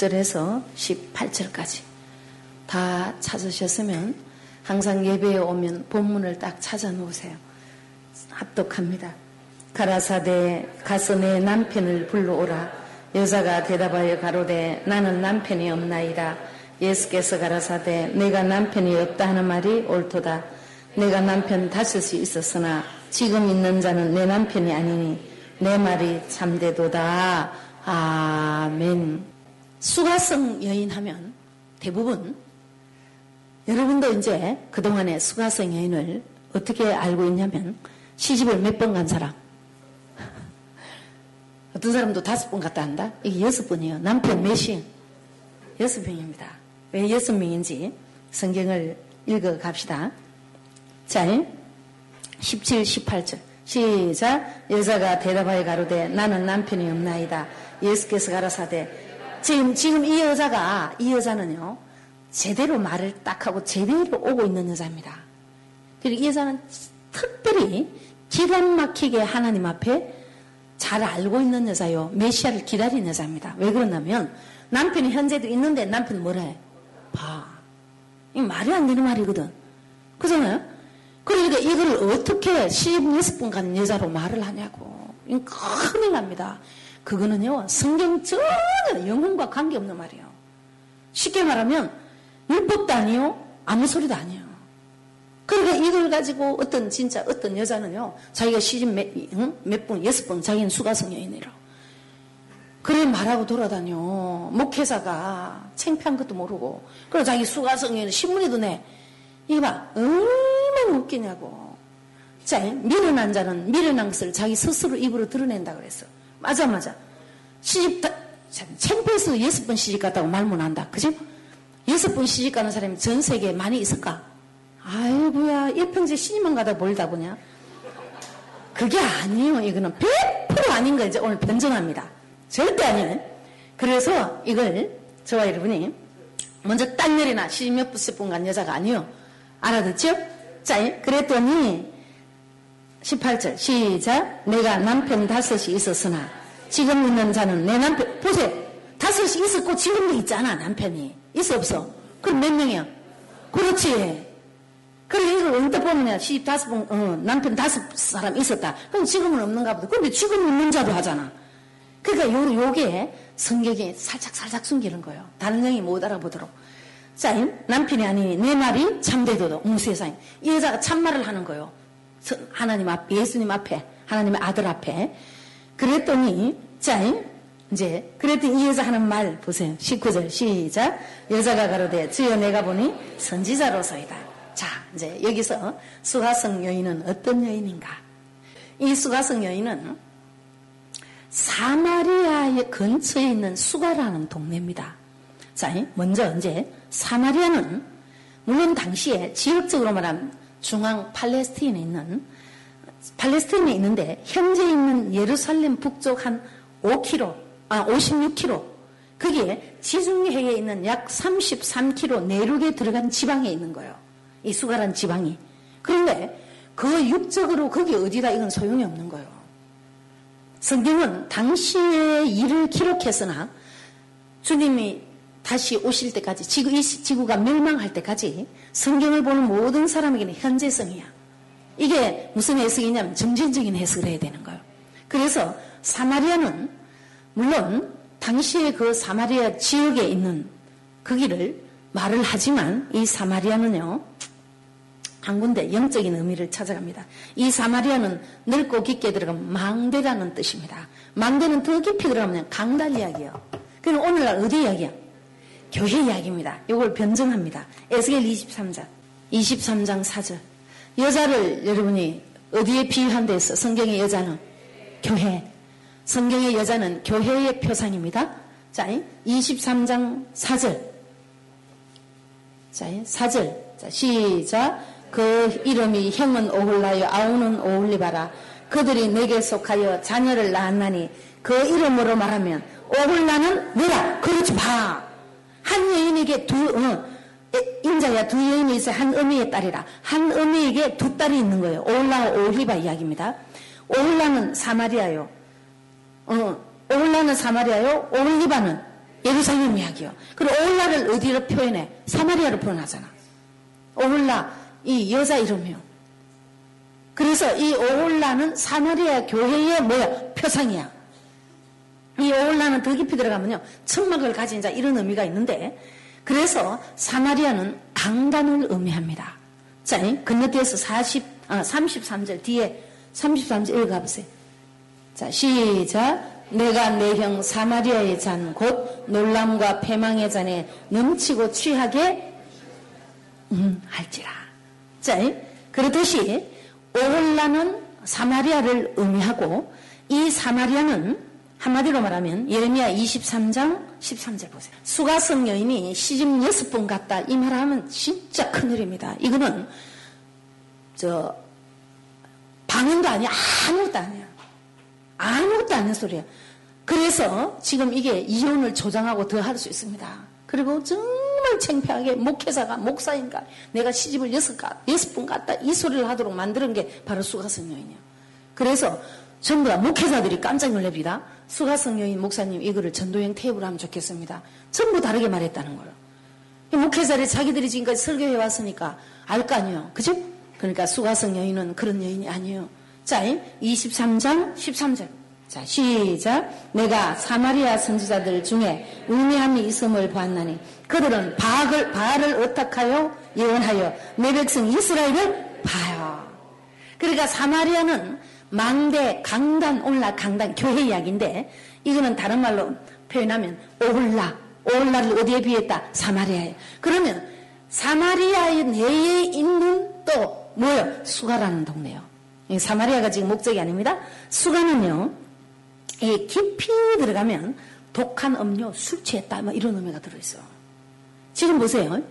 1절에서 18절까지 다 찾으셨으면 항상 예배에 오면 본문을 딱 찾아 놓으세요. 합독합니다. 가라사대 가서 내 남편을 불러오라. 여자가 대답하여 가로되 나는 남편이 없나이다. 예수께서 가라사대 내가 남편이 없다 하는 말이 옳도다. 내가 남편 다섯이 있었으나 지금 있는 자는 내 남편이 아니니 내 말이 참되도다. 아멘. 수가성 여인 하면 대부분 여러분도 이제 그동안에 수가성 여인을 어떻게 알고 있냐면 시집을 몇 번 간 사람. 어떤 사람도 다섯 번 갔다 한다? 이게 여섯 번이에요. 남편 몇이? 여섯 명입니다. 왜 여섯 명인지 성경을 읽어 갑시다. 자, 17, 18절. 시작. 여자가 대답하여 가로되 나는 남편이 없나이다. 예수께서 가라사대 지금 지금 이 여자가 이 여자는요 제대로 말을 딱 하고 제대로 오고 있는 여자입니다. 그리고 이 여자는 특별히 기간 막히게 하나님 앞에 잘 알고 있는 여자요. 메시아를 기다리는 여자입니다. 왜 그러냐면 남편이 현재도 있는데 남편이 뭐라 해? 봐. 이 말이 안 되는 말이거든. 그잖아요? 그러니까 이걸 어떻게 16분 간 여자로 말을 하냐고. 큰일 납니다. 그거는요, 성경 전혀 영혼과 관계없는 말이에요. 쉽게 말하면 율법도 아니요, 아무 소리도 아니에요. 그러니까 이걸 가지고 어떤 진짜 어떤 여자는요, 자기가 시집 몇, 응? 몇 번, 여섯 번 자기는 수가성 여인이라. 그래 말하고 돌아다녀. 목회사가 창피한 것도 모르고. 그래 자기 수가성 여인 신문에도 내. 이거 봐. 얼마나 웃기냐고. 자, 미련한 자는 미련한 것을 자기 스스로 입으로 드러낸다 그랬어. 맞아, 맞아. 시집, 다, 창피해서 여섯 번 시집 갔다고 말 못한다. 그죠? 여섯 번 시집 가는 사람이 전 세계에 많이 있을까? 아이고야, 일평생 시집만 가다 몰다 보냐? 그게 아니에요. 이거는 100% 아닌 거 이제 오늘 변정합니다. 절대 아니에요. 그래서 이걸 저와 여러분이 먼저 딱 내리나 시집 몇 분 간 여자가 아니요. 알아듣죠? 자, 그랬더니 18절 시작 내가 남편 다섯이 있었으나 지금 있는 자는 내 남편 보세요. 다섯이 있었고 지금도 있잖아 남편이. 있어 없어? 그럼 몇 명이야? 그렇지. 그래 이걸 언뜻 보면 다섯 번 어, 남편 다섯 사람 있었다. 그럼 지금은 없는가 보다. 근데 지금 있는 자도 하잖아. 그러니까 요, 요게 성격이 살짝 살짝 숨기는 거예요. 다른 영이 못 알아보도록. 자 남편이 아니니 내 말이 참되도록 음 세상에. 이 여자가 참말을 하는 거예요. 하나님 앞에, 예수님 앞에, 하나님의 아들 앞에. 그랬더니, 자, 이제, 그랬더니 이 여자 하는 말 보세요. 19절, 시작. 여자가 가로되, 주여 내가 보니 선지자로서이다. 자, 이제 여기서 수가성 여인은 어떤 여인인가? 이 수가성 여인은 사마리아의 근처에 있는 수가라는 동네입니다. 자, 먼저 이제 사마리아는 물론 당시에 지역적으로 말하면 중앙 팔레스틴에 있는 팔레스틴에 있는데 현재 있는 예루살렘 북쪽 한 5km, 아 56km 그게 지중해에 있는 약 33km 내륙에 들어간 지방에 있는 거예요. 이 수가란 지방이. 그런데 그 육적으로 거기 어디다 이건 소용이 없는 거예요. 성경은 당시의 일을 기록했으나 주님이 다시 오실 때까지 지구, 이 지구가 멸망할 때까지 성경을 보는 모든 사람에게는 현재성이야. 이게 무슨 해석이냐면 정신적인 해석을 해야 되는 거예요. 그래서 사마리아는 물론 당시에 그 사마리아 지역에 있는 거기를 말을 하지만 이 사마리아는요 한 군데 영적인 의미를 찾아갑니다. 이 사마리아는 넓고 깊게 들어가면 망대라는 뜻입니다. 망대는 더 깊이 들어가면 강달 이야기예요. 그럼 오늘날 어디 이야기야? 교회 이야기입니다. 이걸 변증합니다. 에스겔 23장, 23장 4절. 여자를 여러분이 어디에 비유한 데서 성경의 여자는 교회. 성경의 여자는 교회의 표상입니다. 자, 23장 4절. 자, 4절. 자, 시작. 그 이름이 형은 오홀라요, 아우는 오홀리바라. 그들이 내게 속하여 자녀를 낳았나니 그 이름으로 말하면 오홀라는 뭐야? 그렇지 봐. 한 여인에게 두, 어, 인자야 두 있어 한 어미의 딸이라. 한 어미에게 두 딸이 있는 거예요. 오홀라와 오홀리바 이야기입니다. 오홀라는 사마리아요. 어, 오홀라는 사마리아요. 오홀리바는 예루살렘 이야기요. 그리고 오홀라를 어디로 표현해? 사마리아로 표현하잖아. 오홀라, 이 여자 이름이요. 그래서 이 오홀라는 사마리아 교회의 뭐야? 표상이야. 이 오홀라는 더 깊이 들어가면요. 천막을 가진 자 이런 의미가 있는데 그래서 사마리아는 강단을 의미합니다. 자, 건너뛰어서 40, 아, 33절 뒤에 33절 읽어보세요. 자, 시작. 내가 내 형 사마리아의 잔, 곧 놀람과 패망의 잔에 넘치고 취하게 음, 할지라. 자, 그렇듯이 오홀라는 사마리아를 의미하고 이 사마리아는 한마디로 말하면 예레미야 23장 13절 보세요. 수가성 여인이 시집 6번 갔다 이 말하면 진짜 큰일입니다. 이거는 저 방언도 아니야 아무것도 아니야. 아무것도 아닌 소리야. 그래서 지금 이게 이혼을 조장하고 더 할 수 있습니다. 그리고 정말 창피하게 목회사가 목사인가 내가 시집을 여섯 가 여섯 번 갔다 이 소리를 하도록 만드는 게 바로 수가성 여인이야. 그래서 전부 다 목회자들이 깜짝 놀랍니다. 수가성 여인 목사님 이거를 전도행 테이블 하면 좋겠습니다. 전부 다르게 말했다는 거예요. 목회자들이 자기들이 지금까지 설교해 왔으니까 알 거 아니에요. 그죠? 그러니까 수가성 여인은 그런 여인이 아니에요. 자, 23장 13절. 자, 시작. 내가 사마리아 선지자들 중에 의미함이 있음을 보았나니 그들은 바알을, 바알을 어떡하여 예언하여 내 백성 이스라엘을 봐요. 그러니까 사마리아는 망대, 강단, 올라, 강단, 교회 이야기인데 이거는 다른 말로 표현하면 오홀라, 오홀라를 어디에 비했다? 사마리아에. 그러면 사마리아의 내에 있는 또 뭐요? 수가라는 동네요. 사마리아가 지금 목적이 아닙니다. 수가는요, 깊이 들어가면 독한 음료, 술 취했다, 뭐 이런 의미가 들어있어. 지금 보세요.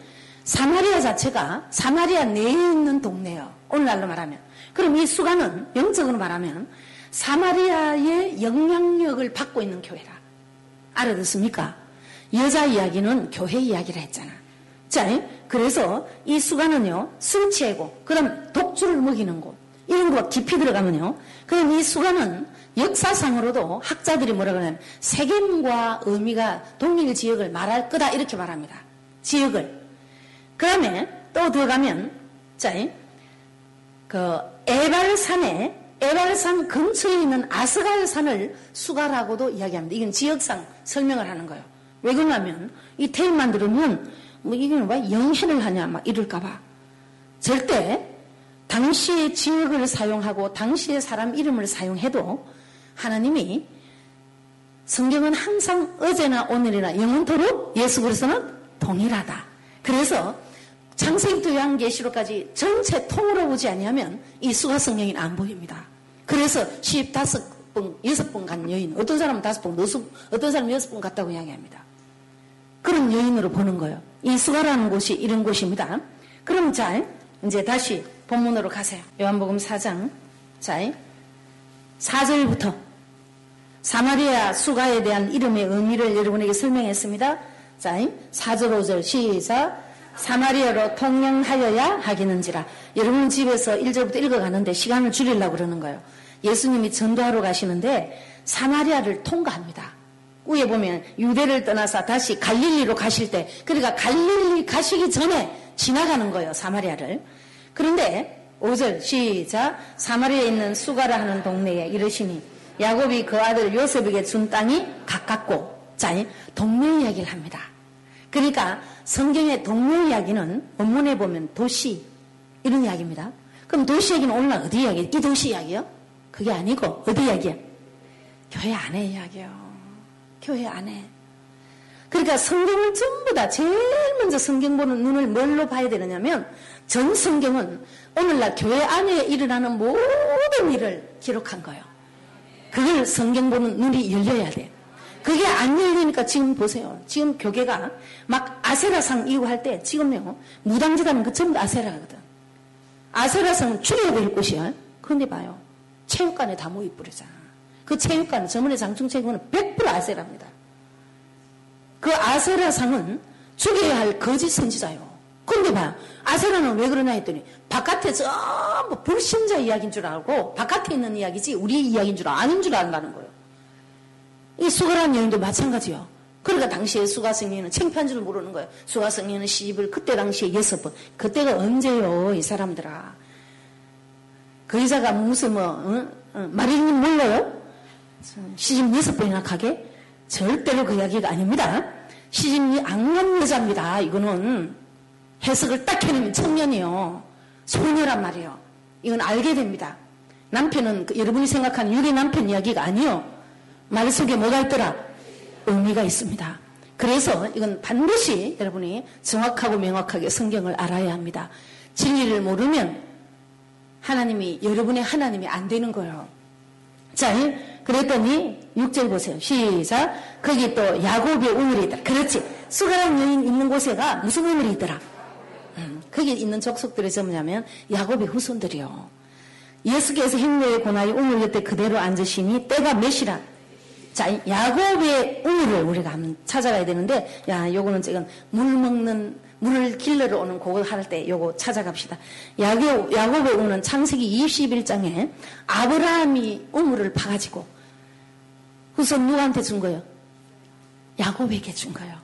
사마리아 자체가 사마리아 내에 있는 동네요. 오늘날로 말하면. 그럼 이 수가는 영적으로 말하면 사마리아의 영향력을 받고 있는 교회라. 알아듣습니까? 여자 이야기는 교회 이야기라 했잖아. 자, 그래서 이 수가는요, 술 취하고, 그럼 독주를 먹이는 곳, 이런 거 깊이 들어가면요, 그럼 이 수가는 역사상으로도 학자들이 뭐라 그러냐면 세겜과 의미가 동일 지역을 말할 거다 이렇게 말합니다. 지역을. 그 다음에 또 들어가면 자, 그 에발산에 에발산 근처에 있는 아스갈산을 수가라고도 이야기합니다. 이건 지역상 설명을 하는 거예요. 왜 그러냐면 이 테이프만 들으면 뭐 이건 왜 영해를 하냐 막 이럴까봐 절대 당시의 지역을 사용하고 당시의 사람 이름을 사용해도 하나님이 성경은 항상 어제나 오늘이나 영원토록 예수 그리스도는 동일하다. 그래서 창세기부터 요한계시록까지 전체 통으로 보지 아니하면 이 수가 성경이 안 보입니다. 그래서 15번, 6번 간 여인, 어떤 사람은 5번, 어떤 사람은 6번 갔다고 이야기합니다. 그런 여인으로 보는 거예요. 이 수가라는 곳이 이런 곳입니다. 그럼 자, 이제 다시 본문으로 가세요. 요한복음 4장. 자, 4절부터 사마리아 수가에 대한 이름의 의미를 여러분에게 설명했습니다. 자, 4절, 5절 시작. 사마리아로 통영하여야 하기는지라. 여러분 집에서 1절부터 읽어가는데 시간을 줄이려고 그러는 거예요. 예수님이 전도하러 가시는데 사마리아를 통과합니다. 위에 보면 유대를 떠나서 다시 갈릴리로 가실 때 그러니까 갈릴리 가시기 전에 지나가는 거예요. 사마리아를. 그런데 5절 시작 사마리아에 있는 수가라 하는 동네에 이르시니 야곱이 그 아들 요셉에게 준 땅이 가깝고 자 동네 이야기를 합니다. 그러니까 성경의 동료 이야기는 원문에 보면 도시 이런 이야기입니다. 그럼 도시 이야기는 오늘 어디 이야기? 이 도시 이야기요? 그게 아니고 어디 이야기야? 교회 안에 이야기요. 교회 안에. 그러니까 성경을 전부 다 제일 먼저 성경 보는 눈을 뭘로 봐야 되느냐면 전 성경은 오늘날 교회 안에 일어나는 모든 일을 기록한 거예요. 그걸 성경 보는 눈이 열려야 돼. 그게 안 열리니까 지금 보세요. 지금 교계가 막 아세라상 이거 할때 지금요 무당지다는 그 전부 아세라거든. 아세라상 줄여야 될 곳이야. 그런데 봐요. 체육관에 다 모이 뿌리잖아. 그 체육관 저번에 장충체육관은 100% 아세라입니다. 그 아세라상은 죽여야 할 거짓 선지자요. 그런데 봐요. 아세라는 왜 그러냐 했더니 바깥에 전부 불신자 이야기인 줄 알고 바깥에 있는 이야기지 우리 이야기인 줄 아는 줄 안다는 거예요. 이 수거란 여인도 마찬가지요. 그러니까 당시에 수가성리는 창피한 줄 모르는 거예요. 수가성리는 시집을 그때 당시에 여섯 번. 그때가 언제요, 이 사람들아. 그 여자가 무슨 뭐, 어? 어, 마리님 몰라요? 시집 여섯 번이나 가게? 절대로 그 이야기가 아닙니다. 시집이 안간 여자입니다. 이거는 해석을 딱 해내면 청년이요. 소녀란 말이에요. 이건 알게 됩니다. 남편은 그 여러분이 생각하는 유리 남편 이야기가 아니요. 말 속에 있더라? 의미가 있습니다. 그래서 이건 반드시 여러분이 정확하고 명확하게 성경을 알아야 합니다. 진리를 모르면 하나님이 여러분의 하나님이 안 되는 거예요. 자, 그랬더니 6절 보세요. 시작. 거기 또 야곱의 우물이 있다. 그렇지. 수가랑 여인 있는 곳에가 무슨 우물이 있더라? 음, 거기 있는 족속들이 전부냐면 야곱의 후손들이요. 예수께서 행로의 고나의 우물 곁에 그대로 앉으시니 때가 몇이라? 자, 야곱의 우물을 우리가 한번 찾아가야 되는데, 야, 요거는 지금 물 먹는, 물을 길러러 오는 그거 할때 요거 찾아갑시다. 야곱, 야곱의 우물은 창세기 21장에 아브라함이 우물을 파가지고, 후손 누구한테 준 거예요? 야곱에게 준 거예요.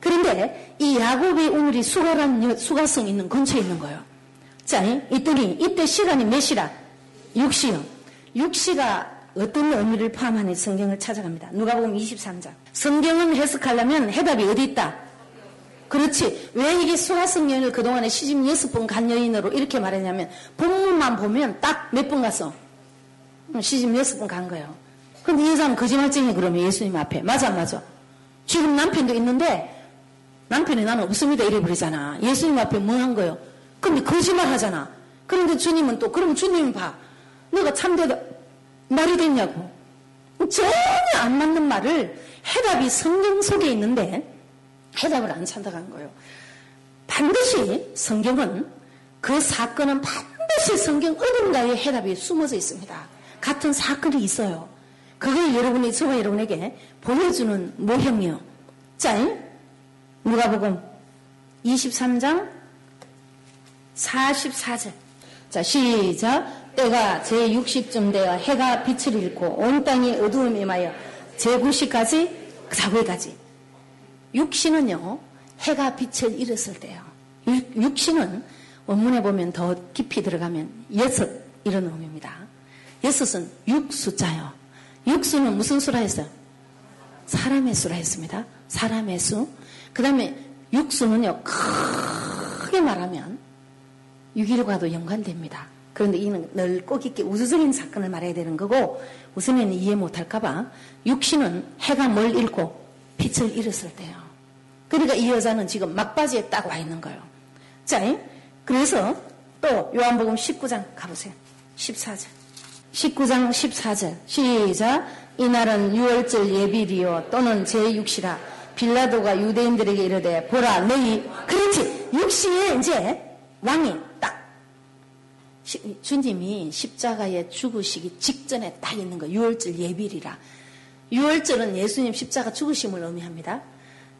그런데 이 야곱의 우물이 수가란, 수가성 있는 근처에 있는 거예요. 자, 이때니, 이때 시간이 몇 시라? 6시요. 6시가 어떤 의미를 포함하는 성경을 찾아갑니다. 누가 보면 23장. 성경은 해석하려면 해답이 어디 있다? 그렇지. 왜 이게 수화성 여인을 그동안에 시집 6번 간 여인으로 이렇게 말했냐면 본문만 보면 딱 몇 번 갔어? 시집 6번 간 거예요. 근데 이 사람 거짓말쟁이 그러면 예수님 앞에. 맞아, 맞아. 지금 남편도 있는데 남편이 나는 없습니다. 이래 버리잖아. 예수님 앞에 뭐 한 거예요? 근데 거짓말 하잖아. 그런데 주님은 또, 그럼 주님 봐. 내가 참되다 말이 됐냐고. 전혀 안 맞는 말을 해답이 성경 속에 있는데 해답을 안 찾아간 거예요. 반드시 성경은 그 사건은 반드시 성경 어딘가에 해답이 숨어져 있습니다. 같은 사건이 있어요. 그걸 여러분이 저와 여러분에게 보여주는 모형이요. 자, 누가복음 23장 44절. 자, 시작. 때가 제60쯤 되어 해가 빛을 잃고 온 땅이 어두움에 임하여 제90까지 사구에까지. 육신은요 해가 빛을 잃었을 때요. 육 신은 원문에 보면 더 깊이 들어가면 여섯 이런 의미입니다. 여섯은 육수자요. 육수는 무슨 수라 했어요? 사람의 수라 했습니다. 사람의 수그 다음에 육수는요 크게 말하면 육일과도 연관됩니다 그런데 이는 넓고 깊게 우주적인 사건을 말해야 되는 거고 우선은 이해 못할까봐 육신은 해가 뭘 잃고 빛을 잃었을 때요. 그러니까 이 여자는 지금 막바지에 딱 와 있는 거예요. 자, 그래서 또 요한복음 19장 가보세요. 14절. 19장 14절. 시작. 이날은 6월절 예비리요 또는 제6시라 빌라도가 유대인들에게 이르되 보라 너희 그렇지 육시에 이제 왕이 딱 주님이 십자가에 죽으시기 직전에 딱 있는 거 6월절 예비일이라 6월절은 예수님 십자가 죽으심을 의미합니다.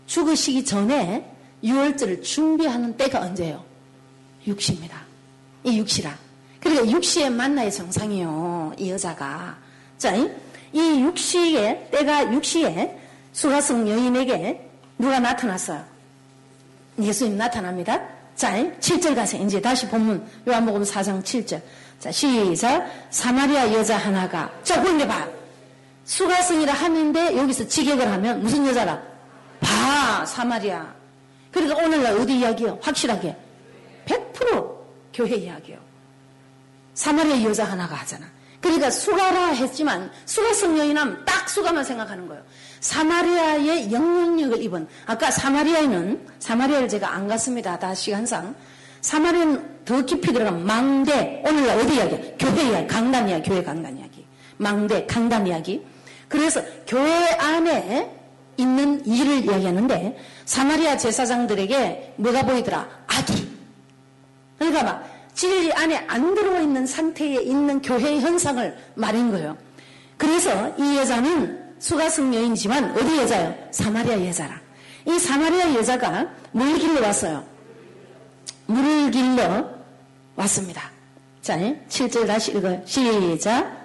죽으시기 전에 6월절을 준비하는 때가 언제예요? 6시입니다. 이 6시라. 그러니까 6시에 만나야 정상이요. 이 여자가. 자, 이 6시에, 때가 6시에 수가성 여인에게 누가 나타났어요? 예수님 나타납니다. 자, 7절 가세요. 이제 다시 본문 요한복음 4장 7절. 자, 시작. 사마리아 여자 하나가 자, 그런데 봐. 수가성이라 하는데 여기서 직역을 하면 무슨 여자라? 봐, 사마리아. 그러니까 오늘날 어디 이야기요? 확실하게. 100% 교회 이야기요. 사마리아 여자 하나가 하잖아. 그러니까 수가라 했지만 수가성 여인하면 딱 수가만 생각하는 거예요. 사마리아의 영향력을 입은 아까 사마리아에는 사마리아를 제가 안 갔습니다. 다 시간상 사마리아는 더 깊이 들어가면 망대 오늘날 어디 이야기? 교회 이야기, 강단 이야기, 교회 강단 이야기, 망대 강단 이야기. 그래서 교회 안에 있는 일을 이야기하는데 사마리아 제사장들에게 뭐가 보이더라? 악이. 그러니까 막 진리 안에 안 들어와 있는 상태에 있는 교회 현상을 말인 거예요. 그래서 이 여자는 수가성 여인이지만 어디 여자요? 사마리아 여자라. 이 사마리아 여자가 물 길러 왔어요. 물을 길러 왔습니다. 자, 7절 다시 읽어요. 시작.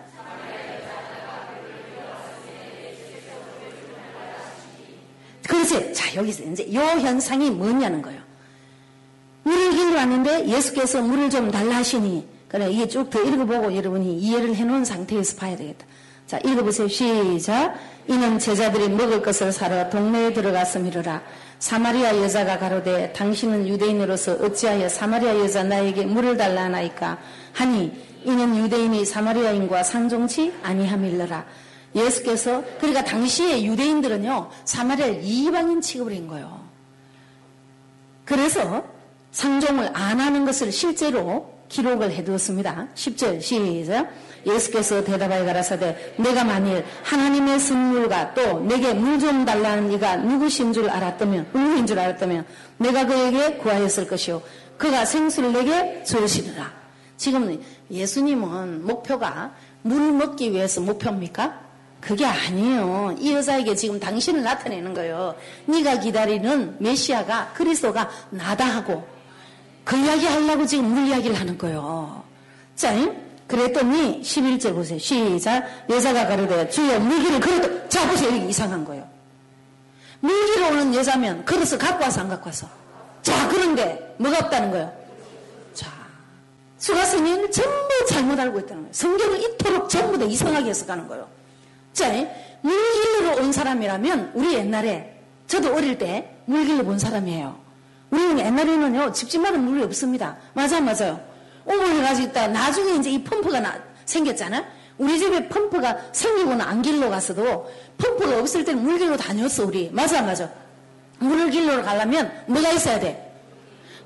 보세요. 자, 여기서 이제 이 현상이 뭐냐는 거예요. 물을 길러 왔는데 예수께서 물을 좀 달라 하시니, 그래, 이게 쭉 더 읽어보고 여러분이 이해를 해놓은 상태에서 봐야 되겠다. 자, 읽어보세요. 시작. 이는 제자들이 먹을 것을 사러 동네에 들어갔음이로라. 사마리아 여자가 가로되 당신은 유대인으로서 어찌하여 사마리아 여자 나에게 물을 달라 하나이까 하니 이는 유대인이 사마리아인과 상종치 아니함일러라. 예수께서 그러니까 당시에 유대인들은요 사마리아 이방인 취급을 한 거예요. 그래서 상종을 안 하는 것을 실제로 기록을 해두었습니다. 10절 시작. 예수께서 대답하여 가라사대 내가 만일 하나님의 선물과 또 내게 물 좀 달라는 이가 누구신 줄 알았다면 누구인 줄 알았다면 내가 그에게 구하였을 것이요 그가 생수를 내게 주시리라. 지금 예수님은 목표가 물을 먹기 위해서 목표입니까? 그게 아니에요. 이 여자에게 지금 당신을 나타내는 거예요. 네가 기다리는 메시아가 그리스도가 나다 하고 그 이야기 하려고 지금 물 이야기를 하는 거예요. 자, 그랬더니 11절 보세요. 시작. 여자가 가로되 주여 물기를 걸어도 자 보세요. 여기 이상한 거예요. 물기로 오는 여자면 그릇을 갖고 와서 안 갖고 와서 자 그런데 뭐가 없다는 거예요. 자 수가스님은 전부 잘못 알고 있다는 거예요. 성경을 이토록 전부 다 이상하게 해석하는 거예요. 자 물길로 온 사람이라면 우리 옛날에 저도 어릴 때 물길로 본 사람이에요. 우리는 옛날에는요 집집마다 물이 없습니다. 맞아 맞아요. 오물 해가지고 있다. 나중에 이제 이 펌프가 나, 생겼잖아? 우리 집에 펌프가 생기고는 안 길러 갔어도 펌프가 없을 때는 물길로 다녔어, 우리. 맞아, 맞아. 물을 길러 가려면 뭐가 있어야 돼?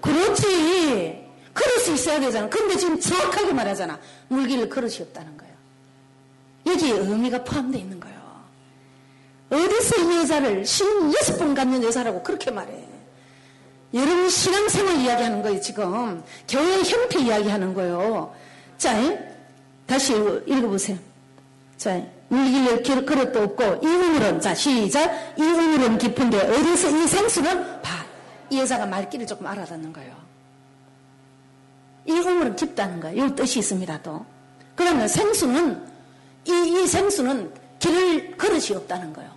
그렇지. 그릇이 있어야 되잖아. 근데 지금 정확하게 말하잖아. 물길로 그릇이 없다는 거예요. 여기에 의미가 포함되어 있는 거예요. 어디서 이 여자를 16번 갖는 여자라고 그렇게 말해. 여러분 신앙생활 이야기하는 거예요 지금. 교회 형태 이야기하는 거예요. 자 다시 읽어보세요. 자 물길을 그릇도 없고 이 우물은 자 시작. 이 우물은 깊은데 어디서 이 생수는? 봐이 여자가 말귀를 조금 알아듣는 거예요. 이 우물은 깊다는 거예요. 이 뜻이 있습니다 또. 그러면 생수는 이, 이 생수는 길을 그릇이 없다는 거예요.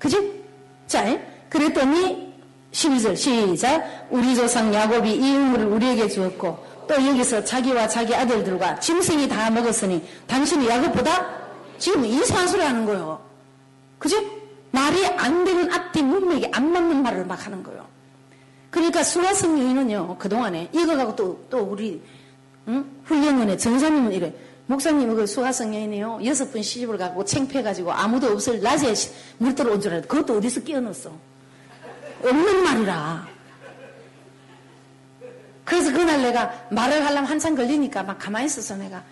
그지? 자 그랬더니 12절 시작 우리 조상 야곱이 이 우물을 우리에게 주었고 또 여기서 자기와 자기 아들들과 짐승이 다 먹었으니 당신이 야곱보다 지금 이상한 소리 하는 거예요. 그지? 말이 안 되는 앞뒤 문맥이 안 맞는 말을 막 하는 거예요. 그러니까 수화성 여인은요 그동안에 이거 갖고 또, 또 우리 응? 훈련원에 전사님은 이래 목사님은 그 수화성 여인이요 여섯 분 시집을 가고 챙피해가지고 아무도 없을 낮에 물 들어 온 줄 알았는데 그것도 어디서 끼어넣었어. 없는 말이라. 그래서 그날 내가 말을 하려면 한참 걸리니까 막 가만히 있어서 내가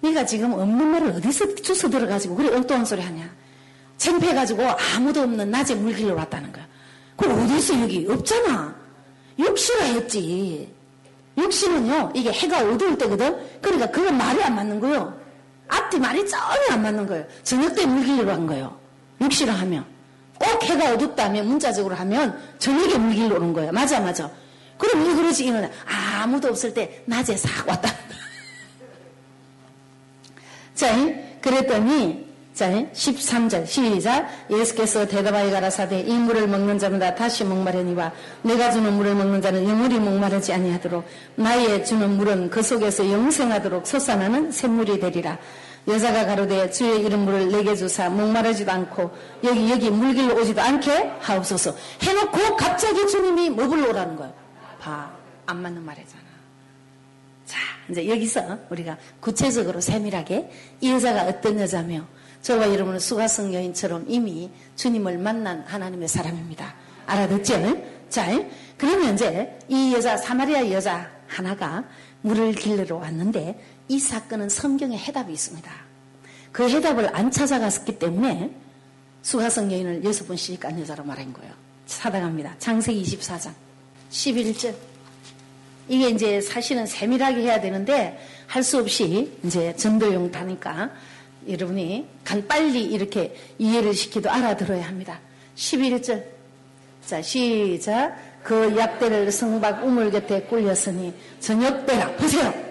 네가 지금 없는 말을 어디서 주워 들어가지고 그래 엉뚱한 소리 하냐. 챙피해가지고 아무도 없는 낮에 물길로 왔다는 거야. 그럼 어디서 여기 없잖아. 육시라 했지. 육시는요 이게 해가 어두울 때거든. 그러니까 그건 말이 안 맞는 거요. 앞뒤 말이 전혀 안 맞는 거예요. 저녁 때 물길로 간 거예요. 육시라 하면. 꼭 해가 어둡다면 문자적으로 하면 저녁에 물길로 오는 거예요. 맞아, 맞아. 그럼 왜 그러지? 이는 아무도 없을 때 낮에 싹 왔다. 자, 그랬더니 자, 13절 시작 예수께서 대답하여 가라사대 이 물을 먹는 자마다 다시 목마르니와 내가 주는 물을 먹는 자는 영원히 목마르지 아니하도록 나의 주는 물은 그 속에서 영생하도록 솟아나는 샘물이 되리라 여자가 가로되 주의 이름을 내게 주사 목마르지도 않고 여기 여기 물길로 오지도 않게 하옵소서. 해놓고 갑자기 주님이 뭐 불러오라는 거예요 봐 안 맞는 말이잖아. 자 이제 여기서 우리가 구체적으로 세밀하게 이 여자가 어떤 여자며 저와 여러분은 수가성 여인처럼 이미 주님을 만난 하나님의 사람입니다. 알아듣죠? 자 그러면 이제 이 여자 사마리아 여자 하나가 물을 길러 왔는데 이 사건은 성경에 해답이 있습니다. 그 해답을 안 찾아갔기 때문에 수가성 여인을 여섯 번 시집간 여자로 말한 거예요. 사당합니다. 창세기 24장 11절. 이게 이제 사실은 세밀하게 해야 되는데 할 수 없이 이제 전도용 다니까 여러분이 간 빨리 이렇게 이해를 시키도 알아들어야 합니다. 11절. 자, 시작. 그 약대를 성박 우물 곁에 꿀렸으니 저녁 때라. 보세요.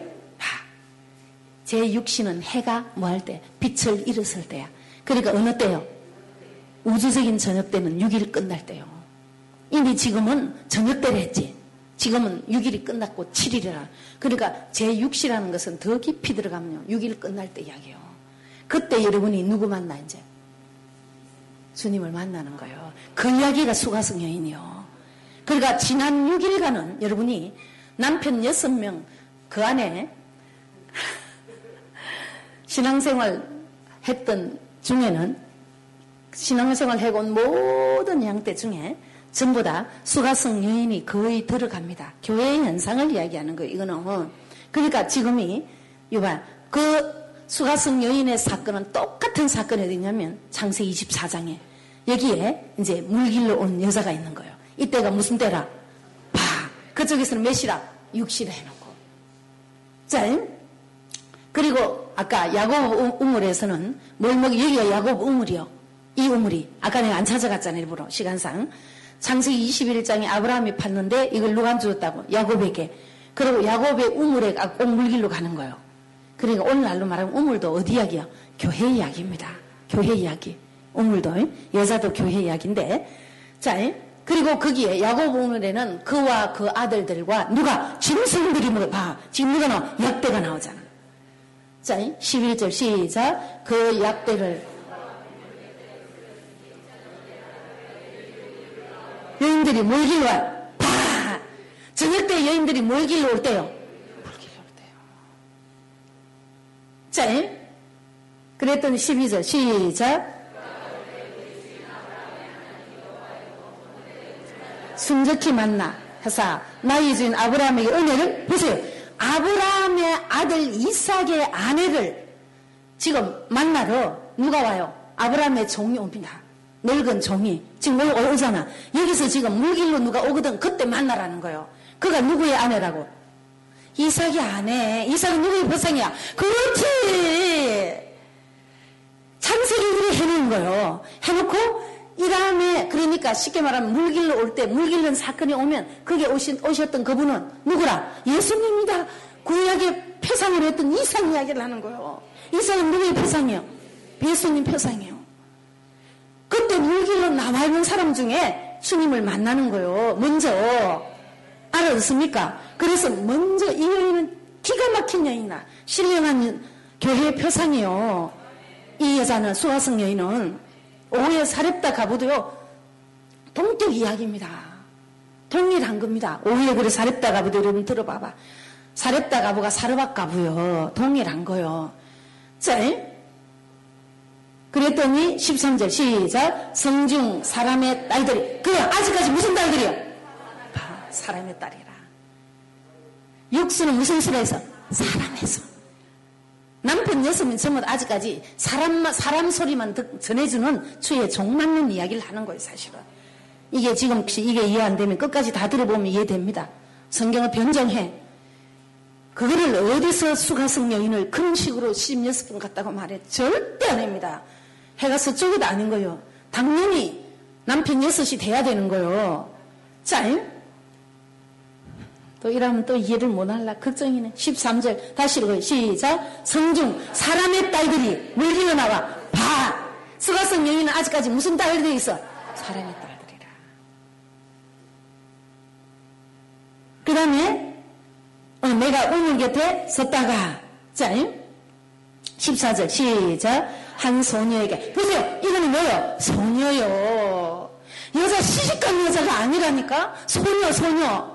제 육신은 해가 뭐 할 때? 빛을 잃었을 때야. 그러니까 어느 때요? 우주적인 저녁 때는 6일 끝날 때요. 이미 지금은 저녁 때를 했지. 지금은 6일이 끝났고 7일이라. 그러니까 제6시라는 것은 더 깊이 들어가면 6일 끝날 때 이야기예요. 그때 여러분이 누구 만나 이제? 주님을 만나는 거예요. 그 이야기가 수가성 여인이요. 그러니까 지난 6일간은 여러분이 남편 6명 그 안에 신앙생활 했던 중에는 신앙생활 해온 모든 양떼 중에 전부 다 수가성 여인이 거의 들어갑니다. 교회의 현상을 이야기하는 거예요. 이거는. 그러니까 지금이, 이봐, 그 수가성 여인의 사건은 똑같은 사건이 어디냐면 창세 24장에 여기에 이제 물길로 온 여자가 있는 거예요. 이때가 무슨 때라? 봐. 그쪽에서는 몇 시라? 6시라 해놓고. 자, 그리고 아까 야곱 우물에서는 뭘 먹이, 여기가 야곱 우물이요. 이 우물이. 아까 내가 안 찾아갔잖아요, 일부러. 시간상. 창세기 21장에 아브라함이 팠는데 이걸 누가 주었다고? 야곱에게. 그리고 야곱의 우물에 꼭 물길로 가는 거예요. 그러니까 오늘날로 말하면 우물도 어디 이야기야? 교회 이야기입니다. 교회 이야기. 우물도 여자도 교회 이야기인데 자 그리고 거기에 야곱 우물에는 그와 그 아들들과 누가 짐승들이 뭐봐 지금 누가 나와? 약대가 나오잖아. 자 11절 시작 그 약대를 여인들이 뭘 길러 와요? 봐! 저녁 때 여인들이 뭘 길러 올 때요? 뭘 길러 올 때요. 자, 그랬더니 12절, 시작. 순적히 만나, 하사, 나의 주인 아브라함에게 은혜를, 보세요. 아브라함의 아들 이삭의 아내를 지금 만나러 누가 와요? 아브라함의 종이 옵니다. 늙은 종이 지금 오, 오잖아. 여기서 지금 물길로 누가 오거든 그때 만나라는 거예요. 그가 누구의 아내라고? 이삭의 아내. 이삭은 누구의 보상이야? 그렇지. 창세기를 해놓은 거예요. 해놓고 이 다음에 그러니까 쉽게 말하면 물길로 올 때 물길른 사건이 오면 그게 오신, 오셨던 그분은 누구라? 예수님이다. 구약의 표상을 했던 이삭 이야기를 하는 거예요. 이삭은 누구의 표상이요? 예수님 표상이에요. 그때 물길로 남아있는 사람 중에 주님을 만나는 거요. 먼저. 알아듣습니까? 그래서 먼저 이 여인은 기가 막힌 여인이나 신령한 교회의 표상이요. 이 여자는 수화성 여인은 오후에 사렙다 가보도요. 동격 이야기입니다. 동일한 겁니다. 오후에 그래 사렙다 가보도 여러분 들어봐봐. 사렙다 가부가 사르박 가부요. 동일한 거요. 자, 그랬더니 13절 시작 성중 사람의 딸들이 그 아직까지 무슨 딸들이요? 사람의 딸이라 육수는 무슨 수에서? 사람에서 남편 여섯은 전부 아직까지 사람, 사람 소리만 듣, 전해주는 주의 종 맞는 이야기를 하는 거예요 사실은. 이게 지금 이게 이해 안 되면 끝까지 다 들어보면 이해됩니다. 성경을 변정해. 그거를 어디서 수가성 여인을 그런 식으로 16분 갔다고 말해? 절대 아닙니다. 해가 서쪽이도 아닌 거요. 당연히 남편 여섯이 돼야 되는 거요. 자, 또 이러면 또 이해를 못 할라. 걱정이네. 13절. 다시 읽어요. 시작. 성중, 사람의 딸들이 물리어 나와. 봐! 수가성 여인은 아직까지 무슨 딸들이 있어? 사람의 딸들이라. 그 다음에, 어, 내가 우물 곁에 섰다가, 자, 14절. 시작. 한 소녀에게 보세요 이거는 뭐예요? 소녀요 여자 시집간 여자가 아니라니까 소녀 소녀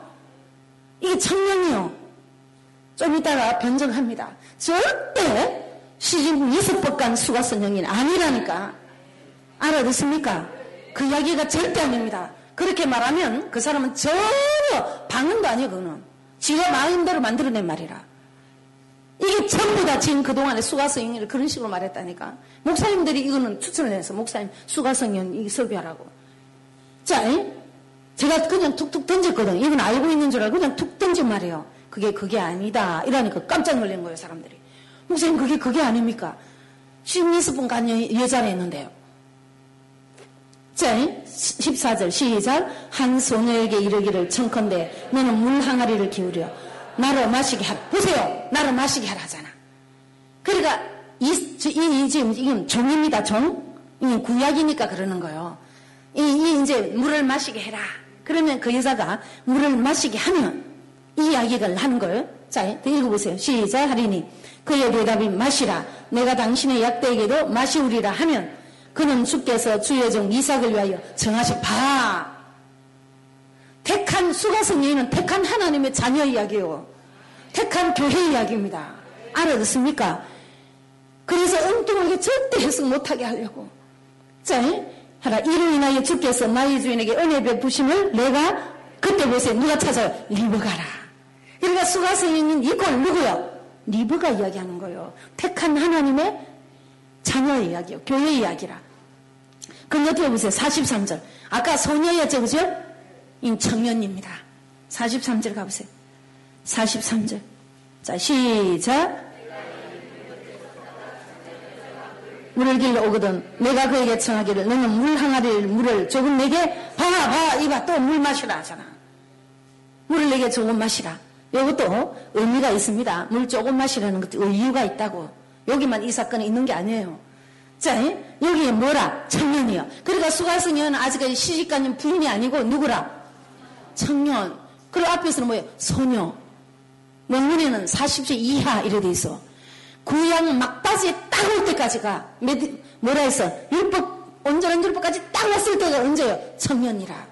이게 청년이요. 좀 이따가 변정합니다. 절대 여섯 번간 수가선영이 아니라니까. 알아듣습니까? 그 이야기가 절대 아닙니다. 그렇게 말하면 그 사람은 전혀 방언도 아니에요 그거는. 지가 마음대로 만들어낸 말이라. 이게 전부 다 지금 그동안에 수가성인을 그런 식으로 말했다니까. 목사님들이 이거는 추천을 해서 목사님 수가성인 이 설교하라고. 자, 제가 그냥 툭툭 던졌거든. 이건 알고 있는 줄 알고 그냥 툭 던진 말이에요. 그게 그게 아니다. 이러니까 깜짝 놀란 거예요, 사람들이. 목사님 그게 그게 아닙니까? 16분 간 여자를 했는데요. 자, 14절 시작. 한 소녀에게 이르기를 청컨대 너는 물 항아리를 기울여 나를 마시게 하라. 보세요. 나를 마시게 하라 하잖아. 그러니까 이, 이, 이 지금 이건 종입니다. 종. 이 구약이니까 그러는 거예요. 이, 이 이제 물을 마시게 해라. 그러면 그 여자가 물을 마시게 하면 이 이야기를 하는 거예요. 자, 읽어보세요. 시작 하리니 그의 대답이 마시라. 내가 당신의 약대에게도 마시우리라 하면 그는 주께서 주의 종 이삭을 위하여 정하시 봐. 택한 수가성 여인은 택한 하나님의 자녀 이야기예요. 택한 교회 이야기입니다. 알아듣습니까? 그래서 엉뚱하게 절대 해석 못하게 하려고. 자, 하라. 이로 인하여 주께서 나의 주인에게 은혜 베푸심을 내가 그때 보세요. 누가 찾아요? 리브가라. 그러니까 수가성인인 이꼴 누구요? 리브가 이야기하는 거예요. 택한 하나님의 자녀 이야기요. 교회 이야기라. 그럼 어떻게 보세요? 43절. 아까 소녀였죠, 그죠? 이 청년입니다. 43절 가보세요. 43절. 자, 시작. 물을 길러 오거든. 내가 그에게 청하기를 너는 물 항아리를 물을 조금 내게 봐봐 봐 이봐 또 물 마시라 하잖아. 물을 내게 조금 마시라. 이것도 의미가 있습니다. 물 조금 마시라는 것도 이유가 있다고. 여기만 이 사건이 있는 게 아니에요. 자 여기에 뭐라? 청년이요. 그러니까 수가성은 아직까지 시집가는 부인이 아니고 누구라? 청년. 그리고 앞에서는 뭐예요? 소녀. 명문에는 40세 이하 이래 돼 있어 구약 막바지에 딱 올 때까지가 뭐라 했어? 율법 온전한 율법까지 딱 왔을 때가 언제요? 청년이라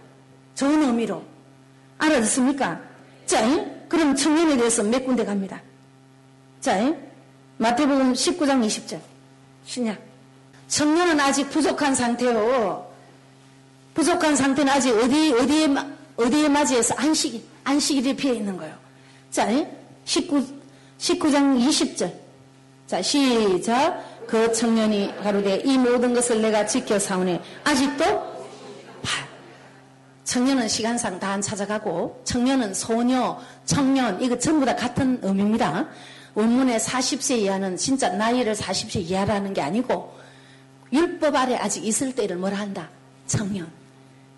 좋은 의미로 알아듣습니까? 자, 그럼 청년에 대해서 몇 군데 갑니다. 자, 마태복음 19장 20절 신약 청년은 아직 부족한 상태요. 부족한 상태는 아직 어디 어디에 어디에 맞이해서 안식이 안식일에 피해 있는 거예요. 자, 19 19장 20절 자, 시작. 그 청년이 가로되 이 모든 것을 내가 지켜 사오니 아직도 청년은 시간상 다 안 찾아가고 청년은 소녀, 청년 이거 전부 다 같은 의미입니다. 원문에 40세 이하는 진짜 나이를 40세 이하라는 게 아니고 율법 아래 아직 있을 때를 뭐라 한다? 청년.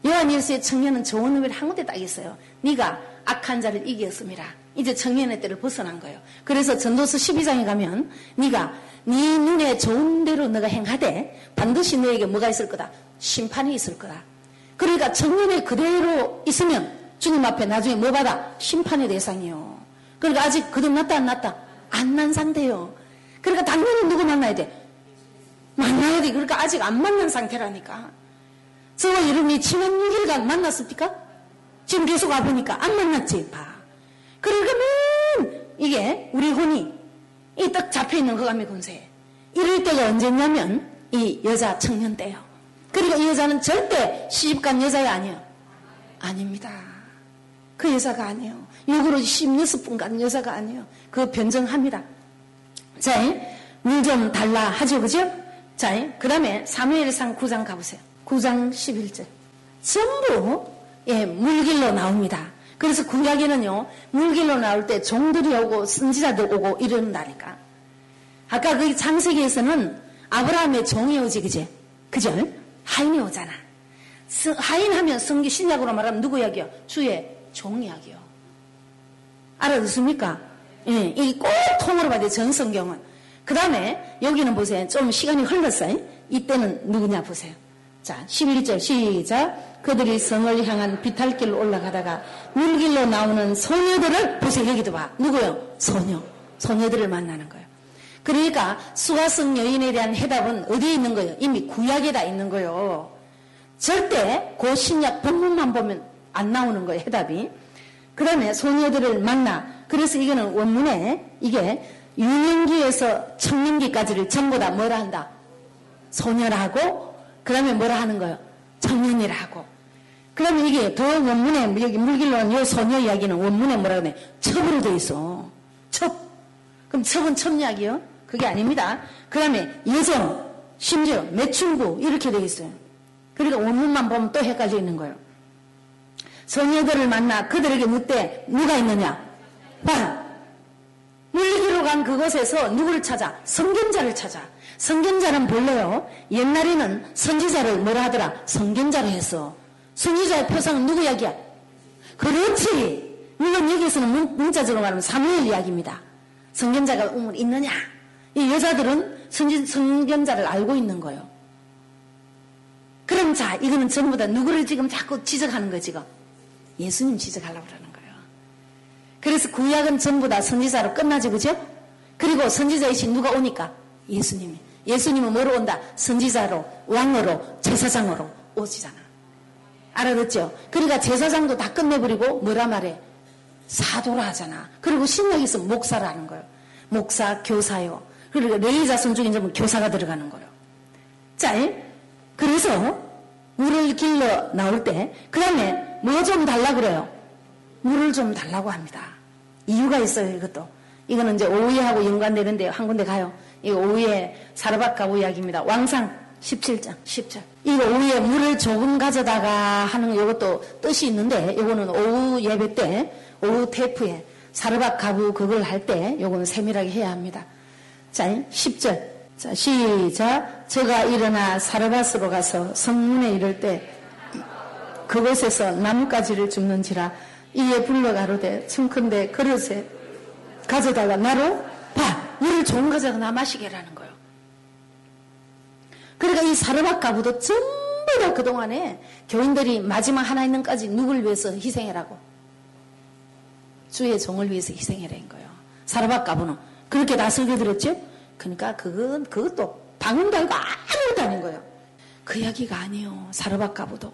요한일서의 청년은 좋은 의미를 한 군데 딱 있어요. 네가 악한 자를 이겼습니다. 이제 청년의 때를 벗어난 거예요. 그래서 전도서 12장에 가면 네가 네 눈에 좋은 대로 너가 행하되 반드시 너에게 뭐가 있을 거다? 심판이 있을 거다. 그러니까 청년의 그대로 있으면 주님 앞에 나중에 뭐 받아? 심판의 대상이요. 그러니까 아직 거듭났다 안 났다? 안 난 상태요. 그러니까 당연히 누구 만나야 돼? 만나야 돼. 그러니까 아직 안 만난 상태라니까. 저와 여러분이 지난 6일간 만났습니까? 지금 계속 와보니까 안 만났지, 봐. 그러면 이게 우리 혼이 이딱 잡혀있는 거감의 군세. 이럴 때가 언제냐면 이 여자 청년 때요. 그리고 이 여자는 절대 시집간 여자가 아니에요. 아닙니다. 그 여자가 아니에요. 육으로 16분 간 여자가 아니에요. 그거 변정합니다. 자, 물 좀 달라 하죠, 그죠? 자, 그 다음에 사무엘상 9장 가보세요. 9장 11절. 전부, 예, 물길로 나옵니다. 그래서 구약에는요, 물길로 나올 때 종들이 오고 선지자들 오고 이런다니까. 아까 그 창세기에서는 아브라함의 종이 오지, 그제? 그죠? 하인이 오잖아. 하인 하면 성기 신약으로 말하면 누구 이야기요? 주의 종 이야기요. 알아듣습니까? 예, 이게 꼭 통으로 봐야 돼, 전 성경은. 그 다음에 여기는 보세요. 좀 시간이 흘렀어요. 이때는 누구냐 보세요. 자, 11절 시작. 그들이 성을 향한 비탈길로 올라가다가 물길로 나오는 소녀들을 보세요. 여기도 봐. 누구요? 소녀. 소녀들을 만나는 거예요. 그러니까 수가성 여인에 대한 해답은 어디에 있는 거예요? 이미 구약에 다 있는 거예요. 절대 고 신약 본문만 보면 안 나오는 거예요. 해답이. 그 다음에 소녀들을 만나. 그래서 이거는 원문에 이게 유년기에서 청년기까지를 전부 다 뭐라 한다? 소녀라고 그 다음에 뭐라 하는 거예요? 청년이라고. 그러면 이게 더 원문에 여기 물길로 온요 소녀 이야기는 원문에 뭐라 그래? 첩으로 돼 있어. 첩. 그럼 첩은 첩약이요? 그게 아닙니다. 그 다음에 예정, 심지어 매춘부 이렇게 돼 있어요. 그러니까 원문만 보면 또 헷갈려 있는 거예요. 소녀들을 만나 그들에게 묻되 누가 있느냐? 봐. 물리기로 간 그곳에서 누구를 찾아? 성견자를 찾아. 성견자는 본래요. 옛날에는 선지자를 뭐라 하더라? 성견자로 했어. 선지자의 표상은 누구 이야기야? 그렇지. 이건 여기서는 문, 문자적으로 말하면 사무엘 이야기입니다. 성견자가 우물 있느냐? 이 여자들은 선지, 성견자를 알고 있는 거예요. 그럼 자, 이거는 전부 다 누구를 지금 자꾸 지적하는 거지, 지금? 예수님 지적하려고 그러는 거예요. 그래서 구약은 전부 다 선지자로 끝나죠, 그죠? 그리고 선지자이신 누가 오니까? 예수님이. 예수님은 뭐로 온다? 선지자로, 왕으로, 제사장으로 오시잖아. 알아듣죠? 그러니까 제사장도 다 끝내버리고 뭐라 말해? 사도라 하잖아. 그리고 신약에서 목사라는 거예요. 목사, 교사요. 그리고 레이 자손 중에 이제 교사가 들어가는 거예요. 자, 그래서 물을 길러 나올 때, 그 다음에 뭐 좀 달라 그래요? 물을 좀 달라고 합니다. 이유가 있어요, 이것도. 이거는 이제 오후에하고 연관되는데 한 군데 가요. 이거 오후에 사르밧 가고 이야기입니다. 왕상 17장, 10절. 이거 오후에 물을 조금 가져다가 하는 이것도 뜻이 있는데, 이거는 오후 예배 때, 오후 테이프에 사르밧 가부 그걸 할 때, 요거는 세밀하게 해야 합니다. 자, 10절. 자, 시작. 제가 일어나 사르밧으로 가서 성문에 이를 때, 그곳에서 나뭇가지를 줍는지라, 이에 불러 가로되, 청컨대 그릇에 가져다가 나로 봐! 물을 좋은 거져가 나 마시게 라는 거예요. 그러니까 이 사르밧 가부도 전부 다 그동안에 교인들이 마지막 하나님까지 누굴 위해서 희생해라고? 주의 종을 위해서 희생해라는 거예요. 사르밧 가부는. 그렇게 다 설교들었죠? 그러니까 그건, 그것도 방언 달고 아무것도 아닌 거예요. 그 이야기가 아니에요. 사르밧 가부도.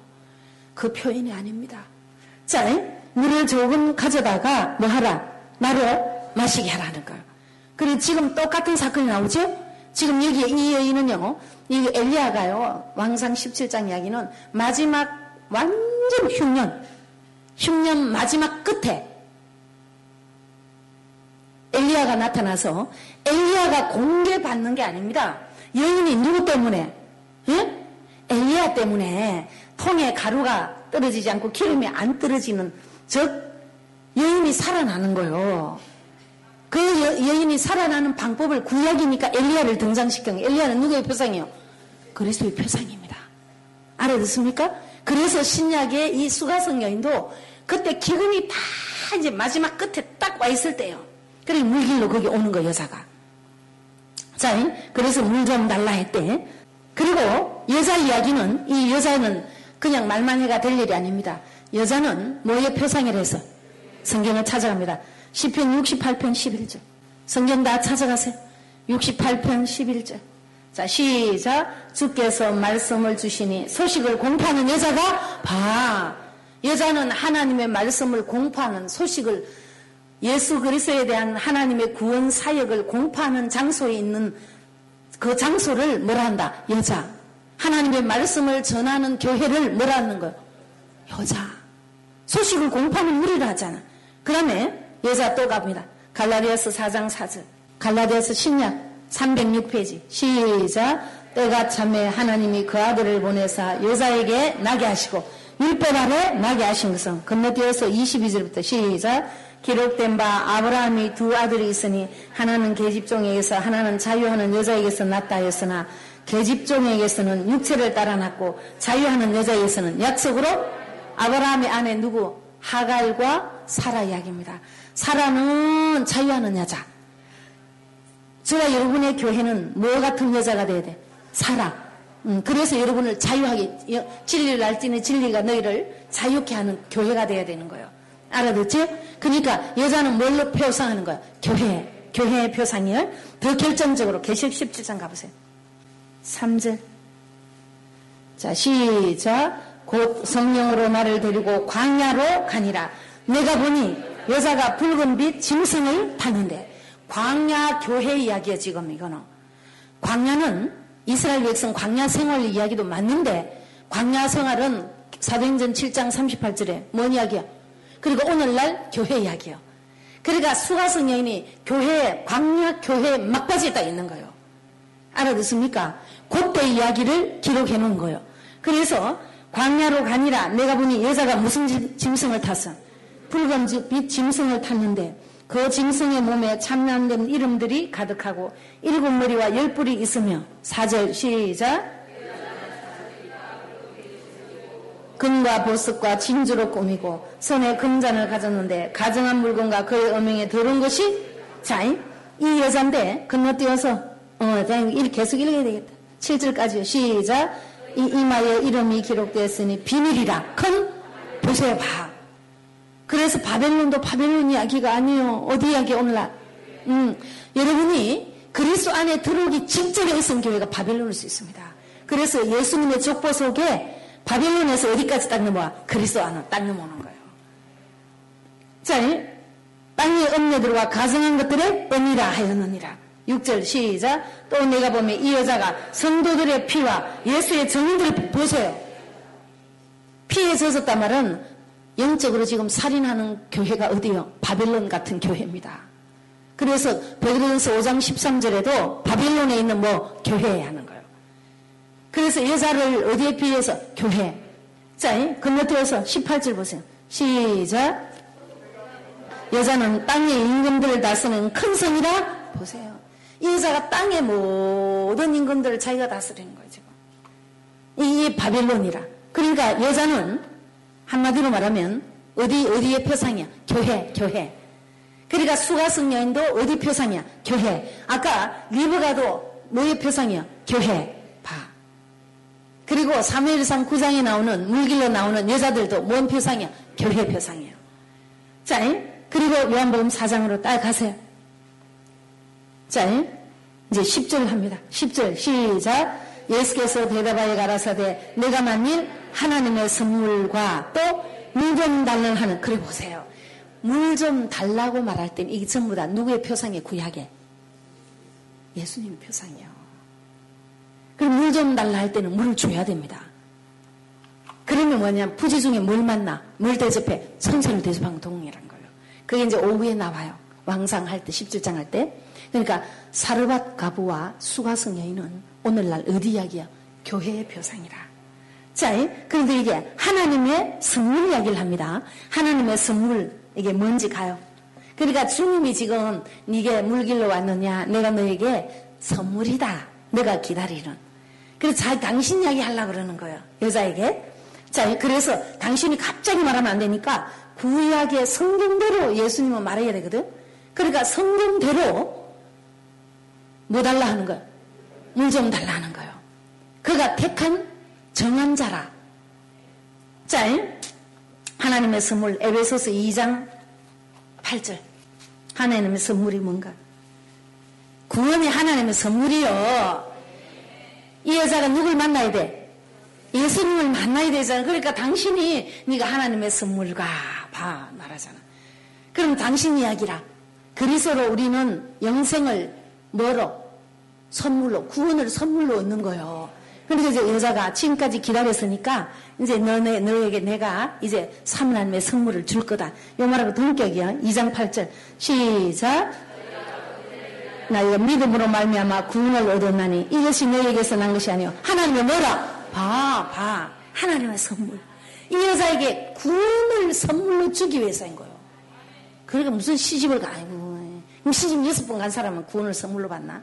그 표현이 아닙니다. 자, 물을 조금 가져다가 뭐 하라? 나를 마시게 하라는 거예요. 그리고 지금 똑같은 사건이 나오죠? 지금 여기 이 여인은요, 이 엘리야가요, 왕상 17장 이야기는 마지막 완전 흉년, 흉년 마지막 끝에 엘리야가 나타나서 엘리야가 공개받는 게 아닙니다. 여인이 누구 때문에? 예? 엘리야 때문에 통에 가루가 떨어지지 않고 기름이 안 떨어지는 즉 여인이 살아나는 거예요. 그 여, 인이 살아나는 방법을 구약이니까 엘리야를 등장시킨 엘리야는 누구의 표상이요? 그리스도의 표상입니다. 알아듣습니까? 그래서 신약의 이 수가성 여인도 그때 기근이 다 이제 마지막 끝에 딱 와 있을 때요. 그래 물길로 거기 오는 거 여자가. 자, 그래서 물 좀 달라 했대. 그리고 여자 이야기는 이 여자는 그냥 말만 해가 될 일이 아닙니다. 여자는 뭐의 표상이라 해서 성경을 찾아갑니다. 10편 68편 11절. 성경 다 찾아가세요. 68편 11절. 자, 시작. 주께서 말씀을 주시니 소식을 공포하는 여자가 봐. 여자는 하나님의 말씀을 공포하는 소식을 예수 그리스도에 대한 하나님의 구원 사역을 공포하는 장소에 있는 그 장소를 뭐라 한다? 여자. 하나님의 말씀을 전하는 교회를 뭐라 하는 거예요? 여자. 소식을 공포하는 우리를 하잖아. 그 다음에 여자 또 갑니다. 갈라디아스 4장 4절. 갈라디아스 신약 306페이지. 시작. 때가 참에 하나님이 그 아들을 보내사 여자에게 나게 하시고 율법 아래 나게 하신 것은 건너뛰어서 22절부터 시작. 기록된 바 아브라함이 두 아들이 있으니 하나는 계집종에게서 하나는 자유하는 여자에게서 낳다 하였으나 계집종에게서는 육체를 따라 낳고 자유하는 여자에게서는 약속으로 아브라함의 아내 누구 하갈과 사라 이야기입니다. 사라는 자유하는 여자. 저와 여러분의 교회는 뭐 같은 여자가 돼야 돼? 사라. 음, 그래서 여러분을 자유하게, 진리를 알지는 진리가 너희를 자유케 하는 교회가 돼야 되는 거예요. 알아듣지? 그러니까 여자는 뭘로 표상하는 거야? 교회. 교회의 표상이요. 더 결정적으로 계시록 17장 가보세요. 3절. 자, 시작. 곧 성령으로 나를 데리고 광야로 가니라. 내가 보니 여자가 붉은 빛 짐승을 타는데 광야 교회 이야기야 지금 이거는. 광야는 이스라엘 백성 광야 생활 이야기도 맞는데 광야 생활은 사도행전 7장 38절에 뭔 이야기야? 그리고 오늘날 교회 이야기요. 그러니까 수가성 여인이 교회 광야 교회 막바지에 딱 있는 거예요. 알아듣습니까? 그때 이야기를 기록해 놓은 거예요. 그래서 광야로 가니라 내가 보니 여자가 무슨 짐승을 탔어? 붉은 빛 짐승을 탔는데 그 짐승의 몸에 참남된 이름들이 가득하고 일곱 머리와 열 뿔이 있으며 사절 시작 금과 보석과 진주로 꾸미고 손에 금잔을 가졌는데 가정한 물건과 그의 어명에 들은 것이 자, 이 여잔데 건너뛰어서 어, 계속 읽어야 되겠다. 7절까지요. 시작 이 이마에 이름이 기록되었으니 비밀이라 큰 보세요 봐. 그래서 바벨론도 바벨론 이야기가 아니에요. 어디 이야기 오늘날? 음, 여러분이 그리스도 안에 들어오기 직전에 있은 교회가 바벨론일 수 있습니다. 그래서 예수님의 족보 속에 바벨론에서 어디까지 딱 넘어와? 그리스도 안으로 딱 넘어오는 거예요. 자, 땅의 음녀들과 가성한 것들의 은이라 하였느니라. 6절 시작. 또 내가 보면 이 여자가 성도들의 피와 예수의 정인들을 보세요. 피에 젖었단 말은 영적으로 지금 살인하는 교회가 어디요? 바벨론 같은 교회입니다. 그래서 베드로전서 5장 13절에도 바벨론에 있는 뭐 교회 하는 거예요. 그래서 여자를 어디에 비해서 교회. 자, 건너뛰어서 18절 보세요. 시작. 여자는 땅의 임금들을 다스리는 큰 성이라 보세요. 이 여자가 땅의 모든 임금들을 자기가 다스리는 거예요, 지금. 이 바벨론이라. 그러니까 여자는 한마디로 말하면 어디, 어디의 표상이야? 교회, 교회. 그러니까 수가성 여인도 어디 표상이야? 교회. 아까 리브가도 뭐의 표상이야? 교회. 봐. 그리고 사무엘상 9장에 나오는 물길로 나오는 여자들도 뭔 표상이야? 교회 표상이에요. 자, 그리고 요한복음 4장으로 딱 가세요. 자, 이제 10절 합니다. 10절 시작. 예수께서 대답하여 가라사대 내가 만일 하나님의 선물과 또 물 좀 달라 하는 그래 보세요. 물 좀 달라고 말할 땐 이게 전부 다 누구의 표상에 구약에 예수님의 표상이요. 그럼 물 좀 달라 할 때는 물을 줘야 됩니다. 그러면 뭐냐 부지 중에 뭘 만나 물 대접해 천사를 대접하는 동이라는 거예요. 그게 이제 오후에 나와요. 왕상할 때 17장 할 때. 그러니까 사르밧 가부와 수가성 여인은 오늘날 어디 이야기야? 교회의 표상이라. 자, 그런데 이게 하나님의 선물 이야기를 합니다. 하나님의 선물, 이게 뭔지 가요. 그러니까 주님이 지금 네게 물길로 왔느냐? 내가 너에게 선물이다. 내가 기다리는. 그래서 자, 당신 이야기 하려고 그러는 거예요. 여자에게. 자, 그래서 당신이 갑자기 말하면 안 되니까 구약의 성경대로 예수님은 말해야 되거든. 그러니까 성경대로 뭐 달라 하는 거야? 물좀 달라 하는 거예요. 그가 택한 정한 자라. 자, 하나님의 선물 에베소서 2장 8절. 하나님의 선물이 뭔가? 구원이 하나님의 선물이요. 이 여자가 누굴 만나야 돼? 예수님을 만나야 되잖아. 그러니까 당신이 네가 하나님의 선물과 봐 말하잖아. 그럼 당신 이야기라. 그리스로 우리는 영생을 뭐로? 선물로 구원을 선물로 얻는 거요. 그러니까 이제 여자가 지금까지 기다렸으니까 이제 너네 너에게 내가 이제 삼하나님의 선물을 줄 거다. 요 말하고 동격이야. 2장 8절 시작. 나 이거 믿음으로 말미암아 구원을 얻었나니 이것이 너에게서 난 것이 아니요 하나님의 뭐라 봐, 봐. 하나님의 선물. 이 여자에게 구원을 선물로 주기 위해서인 거예요. 그러니까 무슨 시집을 가, 아이고. 시집 여섯 번 간 사람은 구원을 선물로 받나?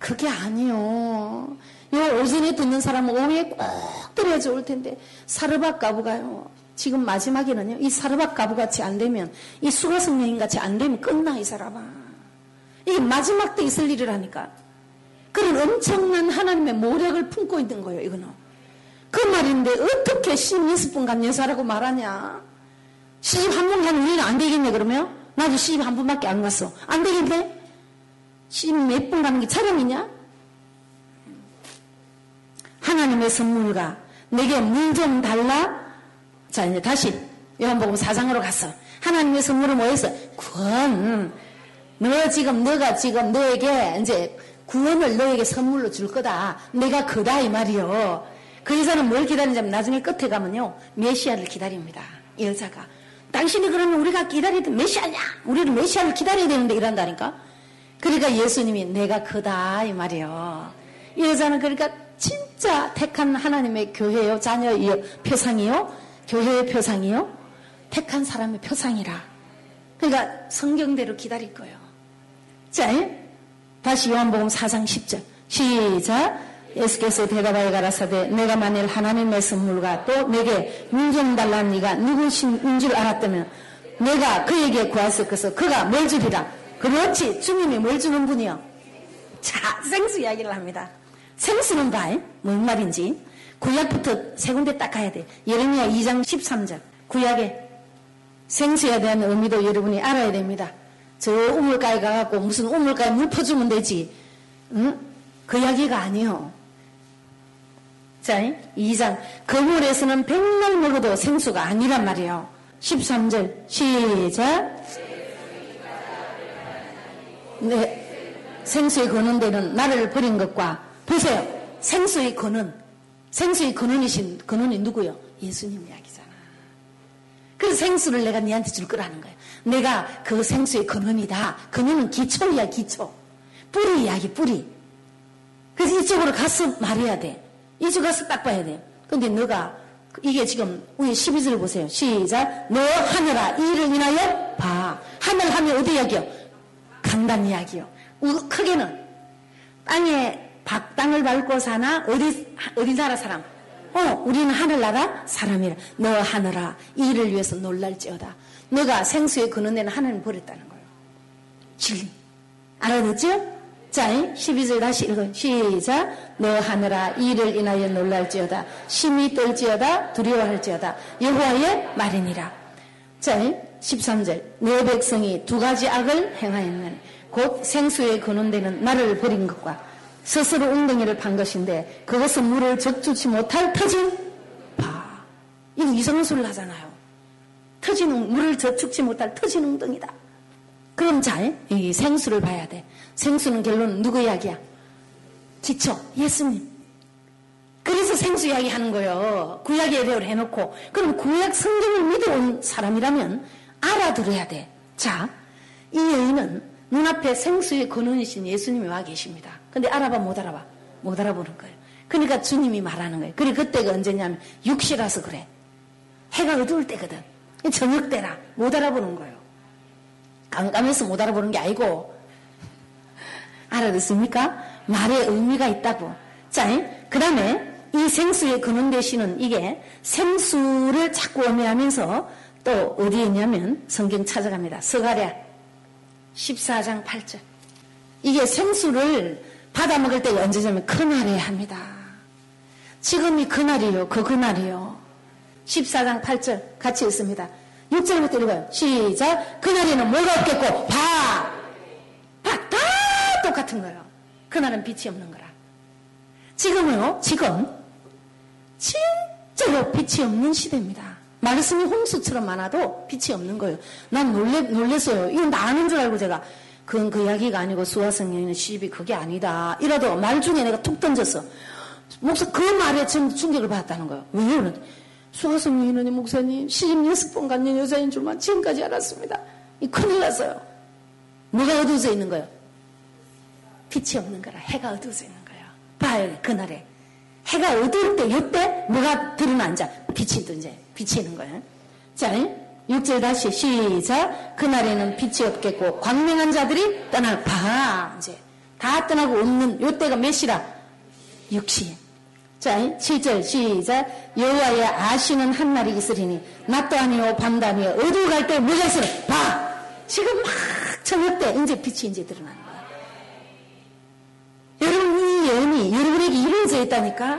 그게 아니요. 요 오전에 듣는 사람은 오후에 꼭 들어야 좋을 텐데, 사르밧 가부가요. 지금 마지막에는요, 이 사르밧 가부같이 안 되면, 이 수가 성령인 같이 안 되면 끝나, 이 사람아. 이게 마지막 때 있을 일이라니까. 그런 엄청난 하나님의 모력을 품고 있는 거예요, 이거는. 그 말인데, 어떻게 시집 여섯 번간 여사라고 말하냐? 시집 한 번 가는 우리는 안 되겠네, 그러면? 나도 시집 한 번밖에 안 갔어. 안 되겠네? 시집 몇번 가는 게 차량이냐? 하나님의 선물과 내게 물 좀 달라? 자, 이제 다시 요한복음 4장으로 갔어. 하나님의 선물은 뭐였어? 구원. 너 지금, 너가 지금 너에게 이제 구원을 너에게 선물로 줄 거다. 내가 그다, 이 말이요. 그 여자는 뭘 기다리냐면 나중에 끝에 가면요. 메시아를 기다립니다. 이 여자가. 당신이 그러면 우리가 기다리던 메시아냐? 우리는 메시아를 기다려야 되는데 이런다니까? 그러니까 예수님이 내가 그다, 이 말이요. 이 여자는 그러니까 진짜 택한 하나님의 교회요, 자녀의 표상이요, 교회의 표상이요, 택한 사람의 표상이라. 그러니까 성경대로 기다릴 거예요. 자, 다시 요한복음 4장 10절. 시작. 예수께서 대답하여 가라사대 내가 만일 하나님의 선물과 또 내게 물좀 달라는 네가 누구신 줄 알았다면 내가 그에게 것을 그가 뭘 주리라. 그렇지. 주님이 뭘 주는 분이요. 자, 생수 이야기를 합니다. 생수는 봐. 뭔 말인지. 구약부터 세 군데 딱 가야 돼. 예레미야 2장 13절. 구약에 생수에 대한 의미도 여러분이 알아야 됩니다. 저 우물가에 가갖고 무슨 우물가에 물 퍼주면 되지. 응? 그 이야기가 아니요. 자, 2장. 그 물에서는 백날 먹어도 생수가 아니란 말이에요. 13절. 시작. 네. 생수의 거는 데는 나를 버린 것과 보세요. 생수의 근원. 생수의 근원이신 근원이 누구요? 예수님 이야기잖아. 그래서 생수를 내가 니한테 줄 거라는 거예요. 내가 그 생수의 근원이다. 근원은 기초야, 기초. 뿌리 이야기, 뿌리. 그래서 이쪽으로 가서 말해야 돼. 이쪽 가서 딱 봐야 돼. 근데 너가, 이게 지금, 우리 12절 보세요. 시작. 너 하늘아, 이를 인하여 봐. 하늘 하면 어디 이야기요? 간단 이야기요. 크게는, 땅에, 박 땅을 밟고 사나? 어디, 어디 나라 사람? 어, 우리는 하늘나라 사람이라. 너 하늘아, 이를 위해서 놀랄지어다. 너가 생수의 근원에는 하나님 버렸다는 거예요. 진리. 알아듣죠? 자, 12절 다시 읽어. 시작. 너 하늘아 이를 인하여 놀랄지어다. 심히 떨지어다. 두려워할지어다. 여호와의 말이니라. 자, 13절. 내 백성이 두 가지 악을 행하였는 곧 생수의 근원되는 나를 버린 것과 스스로 웅덩이를 판 것인데 그것은 물을 적주치 못할 터진 바. 이거 이상한 소리를 하잖아요. 터진 물을 저축지 못할 터진 웅덩이다. 그럼 잘 이 생수를 봐야 돼. 생수는 결론은 누구 이야기야? 기초 예수님. 그래서 생수 이야기 하는 거예요. 구약 예배를 해놓고 그럼 구약 성경을 믿어온 사람이라면 알아들어야 돼. 자, 이 여인은 눈앞에 생수의 근원이신 예수님이 와 계십니다. 근데 알아봐 못 알아봐? 못 알아보는 거예요. 그러니까 주님이 말하는 거예요. 그리고 그때가 언제냐면 육시라서 그래. 해가 어두울 때거든. 저녁 때라 못 알아보는 거예요. 깜깜해서 못 알아보는 게 아니고 알아듣습니까? 말에 의미가 있다고. 자, 그 다음에 이 생수의 근원 대신은 이게 생수를 자꾸 의미하면서 또 어디에 있냐면 성경 찾아갑니다. 서가랴 14장 8절. 이게 생수를 받아 먹을 때가 언제냐면 그날에 합니다. 지금이 그날이요. 그 그날이요. 14장 8절 같이 읽습니다. 6절부터 읽어요. 시작. 그날에는 뭐가 없겠고 봐. 봐. 다 똑같은 거예요. 그날은 빛이 없는 거라. 지금은요. 지금 진짜로 빛이 없는 시대입니다. 말씀이 홍수처럼 많아도 빛이 없는 거예요. 난 놀래, 놀랬어요. 이건 나는 줄 알고 제가 그건 그 이야기가 아니고 수화성령의 시집이 그게 아니다. 이라도 말 중에 내가 툭 던졌어. 목사 그 말에 좀 충격을 받았다는 거예요. 왜요? 수화성 여인은 목사님 시집 여섯 번 갖는 여자인 줄만 지금까지 알았습니다. 이 큰일 났어요. 뭐가 어두워져 있는 거예요? 빛이 없는 거라 해가 어두워져 있는 거예요. 봐요 그날에 해가 어두울 때 이때 뭐가 드러난자 빛이 이제 비치는 거예요. 자 6절 다시 시작 그날에는 빛이 없겠고 광명한 자들이 떠날 봐 이제 다 떠나고 없는 요때가 몇 시라? 6시 자, 7절 시작. 여호와의 아시는 한 날이 있으리니 낮도 아니요 밤도 아니요 어두워 갈 때 뭐가 있으 봐. 지금 막 저녁 때 이제 빛이 이제 드러나는 거야. 여러분 이 예언이 여러분에게 이루어져 있다니까.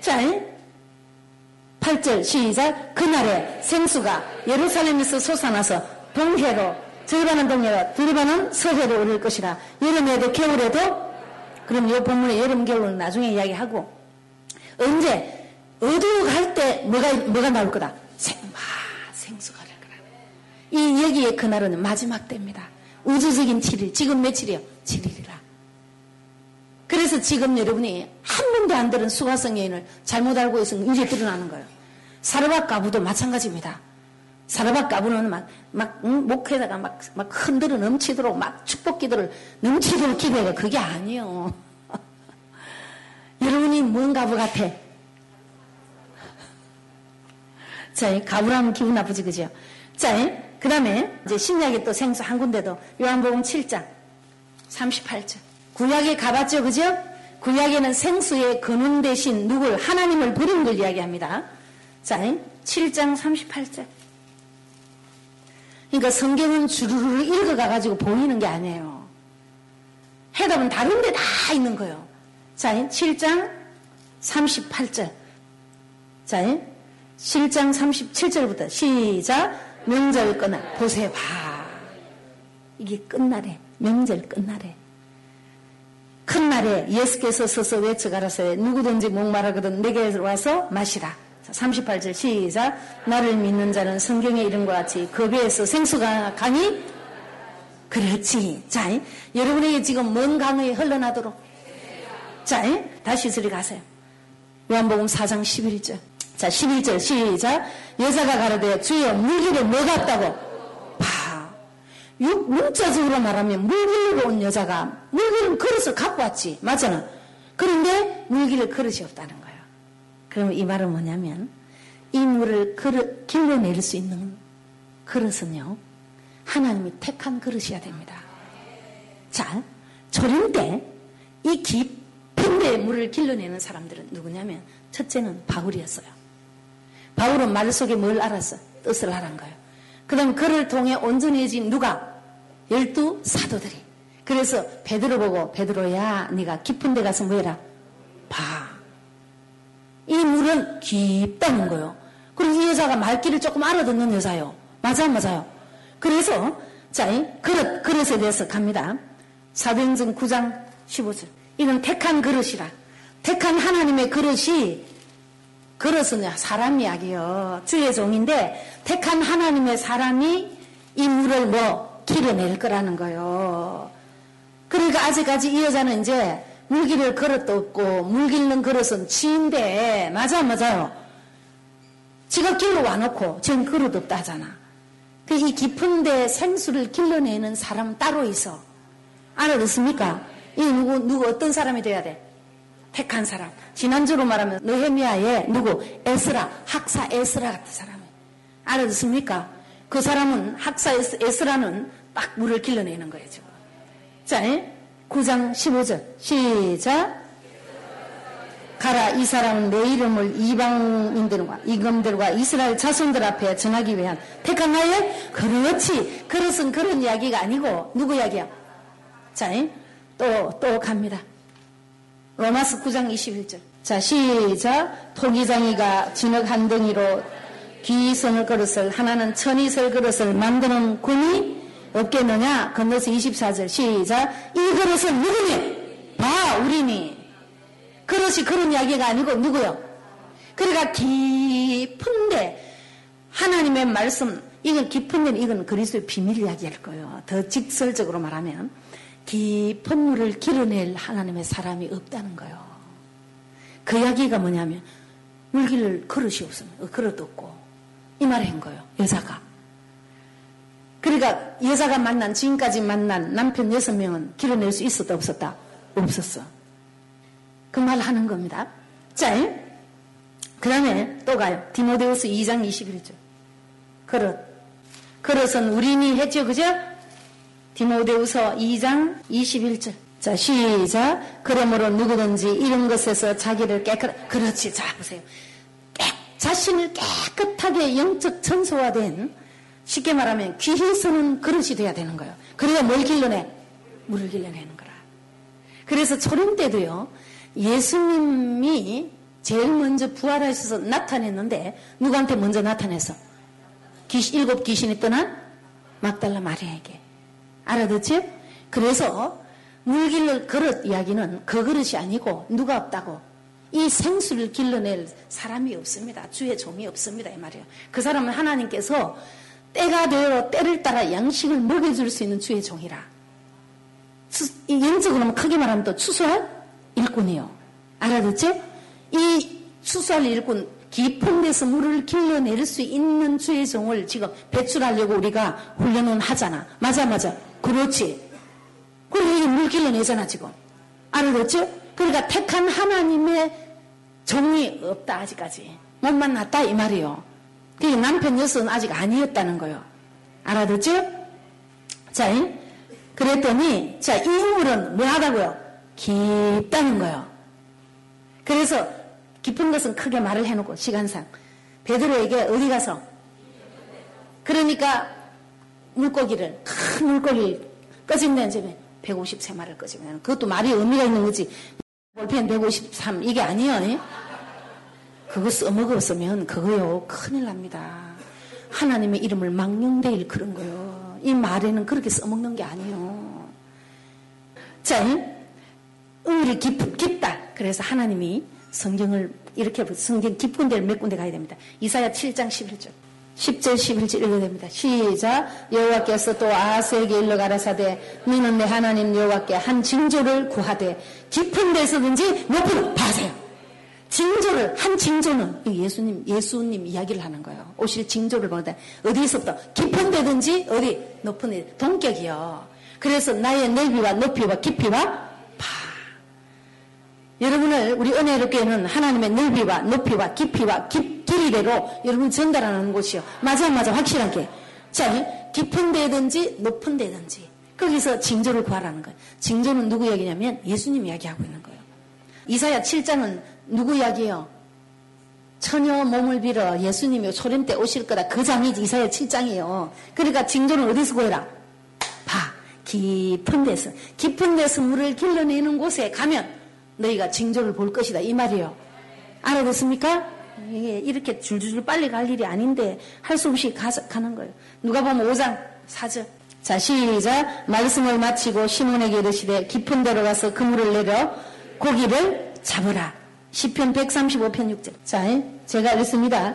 자, 8절 시작. 그날에 생수가 예루살렘에서 솟아나서 동해로 절반은 동해로 둘반은 서해로 오를 것이라. 여름에도 겨울에도 그럼 이 본문의 여름 겨울은 나중에 이야기하고 언제 어두워갈 때 뭐가 뭐가 나올 거다. 생, 아, 생수가 될 거라. 이 여기에 그날은 마지막 때입니다. 우주적인 7일. 지금 며칠이요? 7일이라. 그래서 지금 여러분이 한 번도 안 들은 수화성 여인을 잘못 알고 있으면 이제 드러나는 거예요. 사르밧 가부도 마찬가지입니다. 사르밧 가부는 막, 막, 응? 목에다가 막, 막 흔들어 넘치도록 막 축복 기도를 넘치도록 기도해가 그게 아니에요. 여러분이 뭔 가부 같아? 자, 가부라면 기분 나쁘지, 그죠? 자, 그 다음에 이제 신약에 또 생수 한 군데도 요한복음 7장 38절. 구약에 가봤죠, 그죠? 구약에는 생수의 근원 대신 누굴, 하나님을 부른 걸 이야기합니다. 자, 7장 38절. 그러니까 성경은 주르르 읽어가 가지고 보이는 게 아니에요. 해답은 다른 데 다 있는 거예요. 자, 7장 38절. 자, 7장 37절부터 시작. 명절 끝날 보세요 봐 이게 끝날에 명절 끝날에 큰 날에 예수께서 서서 외쳐가라사에 누구든지 목마르거든 내게 와서 마시라. 38절 시작. 나를 믿는 자는 성경의 이름과 같이 그 배에서 생수가 강이 그렇지. 자 여러분에게 지금 먼 강이 흘러나도록. 자 다시 저리 가세요. 요한복음 4장 11절. 자 11절 시작. 여자가 가로되 주여 같다고. 봐 문자적으로 말하면 물길로 온 여자가 물길을 걸어서 갖고 왔지 맞잖아 그런데 물길을 그릇이 없다는 거예요 그럼 이 말은 뭐냐면 이 물을 그릇, 길러낼 수 있는 그릇은요 하나님이 택한 그릇이어야 됩니다 자 조림 때이 깊은 데 물을 길러내는 사람들은 누구냐면 첫째는 바울이었어요 바울은 말 속에 뭘 알았어? 뜻을 알은 거예요. 그 다음 그를 통해 온전해진 누가? 열두 사도들이. 그래서 베드로 보고 베드로야 네가 깊은 데 가서 뭐해라? 봐. 이 물은 깊다는 거요. 그리고 이 여자가 말귀를 조금 알아듣는 여자요. 맞아 맞아요. 그래서 자, 그릇, 그릇에 대해서 갑니다. 사도행전 9장 15절. 이건 택한 그릇이라. 택한 하나님의 그릇이 그릇은 사람 이야기요. 주의 종인데 택한 하나님의 사람이 이 물을 뭐 길어낼 거라는 거요. 그러니까 아직까지 이 여자는 이제 물길을 그릇도 없고 물 길는 그릇은 치인데 맞아 맞아요. 지가 길로 와놓고 전 그릇 없다 하잖아. 그 이 깊은데 생수를 길러내는 사람 따로 있어. 알아듣습니까? 이 누구 누구 어떤 사람이 돼야 돼? 택한 사람. 지난주로 말하면 느헤미야의 누구? 에스라, 학사 에스라 같은 사람. 알아듣습니까? 그 사람은 학사 에스라는 딱 물을 길러내는 거예요. 지금. 자, 9장 15절 시작. 가라 이 사람은 내 이름을 이방인들과 이금들과 이스라엘 자손들 앞에 전하기 위한 택한 나의 그렇지 그것은 그런 이야기가 아니고 누구 이야기야? 자, 또 또 갑니다. 로마스 9장 21절. 자, 시작. 토기장이가 진흙 한 덩이로 귀선을 그릇을 하나는 천이설 그릇을 만드는 군이 없겠느냐? 건너서 24절. 시작. 이 그릇은 누구니? 봐, 우리니. 그릇이 그런 이야기가 아니고 누구요? 그러니까 깊은데 하나님의 말씀 이건 깊은 데는 이건 그리스도의 비밀 이야기할 거예요. 더 직설적으로 말하면 깊은 물을 길어낼 하나님의 사람이 없다는 거예요. 그 이야기가 뭐냐면 물길을 그릇이 없으면 어, 그릇도 없고 이 말을 한 거예요. 여자가. 그러니까 여자가 만난 지금까지 만난 남편 여섯 명은 길어낼 수 있었다 없었다? 없었어. 그 말 하는 겁니다. 자, 그 다음에 또 가요. 디모데우스 2장 21절. 그릇. 그릇은 우리니 했죠, 그죠? 디모데우서 2장 21절. 자, 시작. 그러므로 누구든지 이런 것에서 자기를 깨끗, 그렇지. 자, 보세요. 깨, 자신을 깨끗하게 영적 천소화된, 쉽게 말하면 귀히 쓰는 그릇이 돼야 되는 거예요. 그래야 뭘 길러내? 물을 길러내는 거라. 그래서 초림 때도요, 예수님이 제일 먼저 부활하셔서 나타냈는데, 누구한테 먼저 나타냈어? 귀신, 일곱 귀신이 떠난 막달라 마리아에게. 알아듣지? 그래서 물길을 그릇 이야기는 그 그릇이 아니고 누가 없다고 이 생수를 길러낼 사람이 없습니다. 주의 종이 없습니다. 이 말이에요. 그 사람은 하나님께서 때가 되어 때를 따라 양식을 먹여줄 수 있는 주의 종이라. 영적으로 크게 말하면 또 추수할 일꾼이요. 알아듣지? 이 추수할 일꾼 깊은 데서 물을 길러낼 수 있는 종을 지금 배출하려고 우리가 훈련은 하잖아. 맞아, 맞아. 그렇지. 그리고 물 길러내잖아, 지금. 알아듣죠? 그러니까 택한 하나님의 종이 없다, 아직까지. 못 만났다, 이 말이요. 그게 남편 여섯은 아직 아니었다는 거요. 알아듣죠? 자, 그랬더니, 자, 이 물은 뭐 하다고요? 깊다는 거요. 그래서 깊은 것은 크게 말을 해놓고, 시간상. 베드로에게 어디 가서? 그러니까 물고기를 큰 물고기 꺼진다는 점에 153마리를 꺼지면 그것도 말이 의미가 있는 거지 볼펜 153 이게 아니에요 그거 써먹었으면 그거요 큰일 납니다 하나님의 이름을 망령되일 그런 거예요. 이 말에는 그렇게 써먹는 게 아니에요. 자, 의를 깊, 깊다. 그래서 하나님이 성경을 이렇게 성경 깊은 데를 몇 군데 가야 됩니다. 이사야 7장 11절. 10절 11절 읽어야 됩니다. 시작 여호와께서 또 아하스에게 일러 가라사대 너는 내 하나님 여호와께 한 징조를 구하되 깊은 데서든지 높은 봐세요. 징조를 한 징조는 예수님 예수님 이야기를 하는 거예요. 오실 징조를 보는데 어디서부터 깊은 데든지 어디 높은 데 동격이요. 그래서 나의 넓이와 높이와 깊이와 여러분을 우리 은혜로 교회는 하나님의 넓이와 높이와 깊이와 깊, 길이대로 여러분 전달하는 곳이요. 맞아 맞아 확실하게. 자 깊은 데든지 높은 데든지 거기서 징조를 구하라는 거예요. 징조는 누구 이야기냐면 예수님 이야기하고 있는 거예요. 이사야 7장은 누구 이야기예요? 처녀 몸을 빌어 예수님이 소림 때 오실 거다. 그 장이 이사야 7장이에요. 그러니까 징조는 어디서 구해라? 봐. 깊은 데서. 깊은 데서 물을 길러내는 곳에 가면 너희가 징조를 볼 것이다. 이 말이요. 알아듣습니까? 이게 이렇게 줄줄줄 빨리 갈 일이 아닌데 할 수 없이 가, 가는 거예요. 누가 보면 5장 4절. 자, 시작. 말씀을 마치고 시몬에게 이르시되 깊은 데로 가서 그물을 내려 고기를 잡으라. 시편 135편 6절. 자, 제가 읽습니다.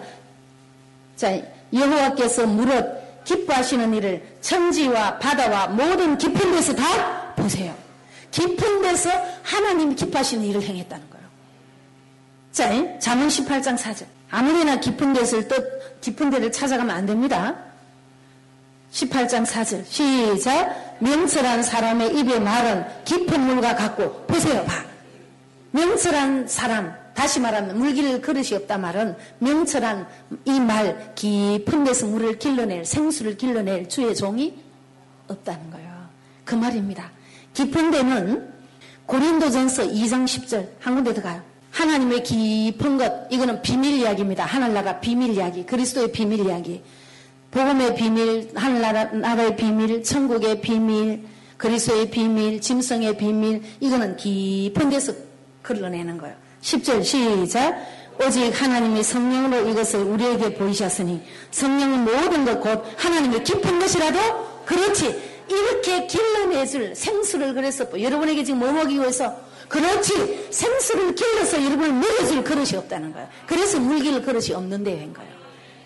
자, 여호와께서 무릇 기뻐하시는 일을 천지와 바다와 모든 깊은 데서 다 보세요. 깊은 데서 하나님 기뻐하시는 일을 행했다는 거예요. 자, 잠언 18장 4절. 아무리나 깊은 데를 뜻, 깊은 데를 찾아가면 안 됩니다. 18장 4절. 시작. 명철한 사람의 입의 말은 깊은 물과 같고, 보세요, 봐. 명철한 사람, 다시 말하면 물길 그릇이 없다 말은 명철한 이 말, 깊은 데서 물을 길러낼, 생수를 길러낼 주의 종이 없다는 거예요. 그 말입니다. 깊은 데는 고린도전서 2장 10절 한 군데 더 가요. 하나님의 깊은 것 이거는 비밀 이야기입니다. 하늘나라 비밀 이야기, 그리스도의 비밀 이야기, 복음의 비밀, 하늘나라의 비밀, 천국의 비밀, 그리스도의 비밀, 짐승의 비밀 이거는 깊은 데서 걸러내는 거예요. 10절 시작. 오직 하나님이 성령으로 이것을 우리에게 보이셨으니 성령은 모든 것 곧 하나님의 깊은 것이라도 그렇지 이렇게 길러내줄 생수를 그래서 여러분에게 지금 뭐 먹이고 해서 그렇지 생수를 길러서 여러분을 먹여줄 그릇이 없다는 거예요. 그래서 물길 그릇이 없는데 된 거예요.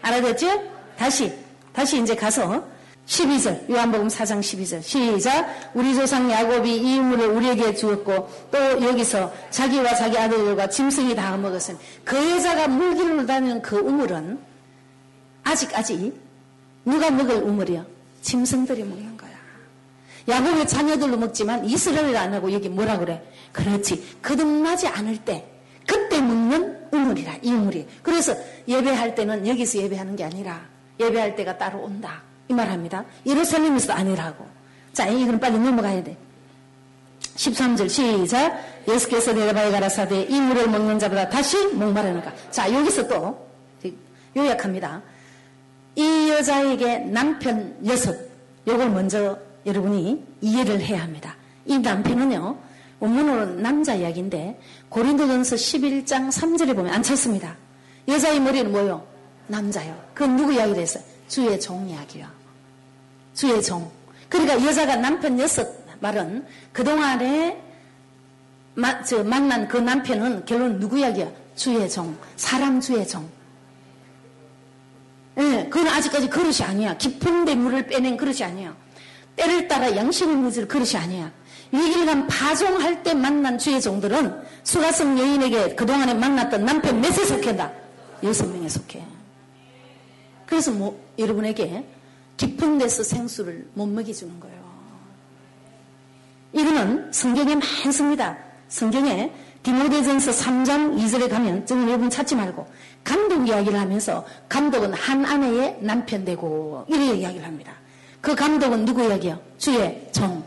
알아듣죠? 다시 다시 이제 가서 12절 요한복음 4장 12절 시작 우리 조상 야곱이 이 우물을 우리에게 주었고 또 여기서 자기와 자기 아들들과 짐승이 다 먹었으니 그 여자가 물길을 다니는 그 우물은 아직 아직 누가 먹을 우물이요? 짐승들이 거야. 야곱의 자녀들로 먹지만 이스라엘 안 하고 여기 뭐라 그래? 그렇지. 거듭나지 않을 때 그때 묻는 우물이라 이 우물이. 그래서 예배할 때는 여기서 예배하는 게 아니라 예배할 때가 따로 온다. 이 말합니다. 예루살렘에서 아니라고. 자, 이건 빨리 넘어가야 돼. 13절 시작. 예수께서 내려바에 가라사대 이 물을 먹는 자보다 다시 목마르니까. 자, 여기서 또 요약합니다. 이 여자에게 남편 여섯 요걸 먼저 여러분이 이해를 해야 합니다. 이 남편은요, 원문으로 남자 이야기인데, 고린도전서 11장 3절에 보면 안 쳤습니다. 여자의 머리는 뭐요? 남자요. 그건 누구 이야기를 했어요? 주의 종 이야기요. 주의 종. 그러니까 여자가 남편 여섯 말은 그동안에 마, 저, 만난 그 남편은 결론 누구 이야기야? 주의 종. 사람 주의 종. 예, 네, 그건 아직까지 그릇이 아니야. 깊은 데 물을 빼낸 그릇이 아니야. 때를 따라 양식을 묻을 그릇이 아니야. 위길간 파종할 때 만난 주의 종들은 수가성 여인에게 그동안에 만났던 남편 몇에 속한다? 여섯 명에 속해. 그래서 뭐 여러분에게 깊은 데서 생수를 못 먹여주는 거예요. 이거는 성경에 많습니다. 성경에 디모데전서 3장 2절에 가면 저는 여러분 찾지 말고 감독 이야기를 하면서 감독은 한 아내의 남편 되고 이렇게 이야기를 합니다. 그 감독은 누구 이야기요? 주의 정.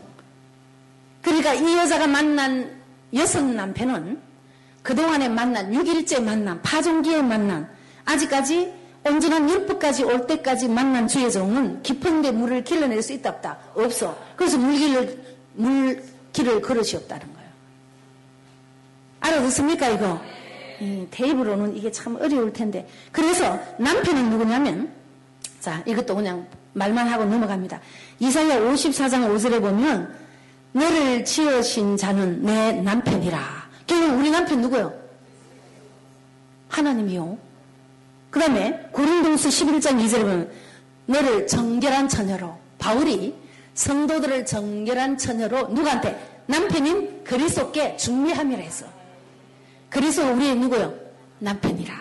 그러니까 이 여자가 만난 여섯 남편은 그동안에 만난 6일째 만난 파종기에 만난 아직까지 온전한 율법까지 올 때까지 만난 주의 종은 깊은 데 물을 길러낼 수 있다 없다? 없어. 그래서 물길을 물길을 걸으시 없다는 거예요. 알아듣습니까 이거? 이 테이블로는 이게 참 어려울 텐데. 그래서 남편은 누구냐면 자, 이것도 그냥 말만 하고 넘어갑니다. 이사야 54장 5절에 보면 너를 지으신 자는 내 남편이라. 결국 우리 남편 누구요? 하나님이요. 그 다음에 고린도서 11장 2절에 보면 너를 정결한 처녀로 바울이 성도들을 정결한 처녀로 누구한테? 남편인 그리스도께 준비함이라 했어. 그리스도 우리의 누구요? 남편이라.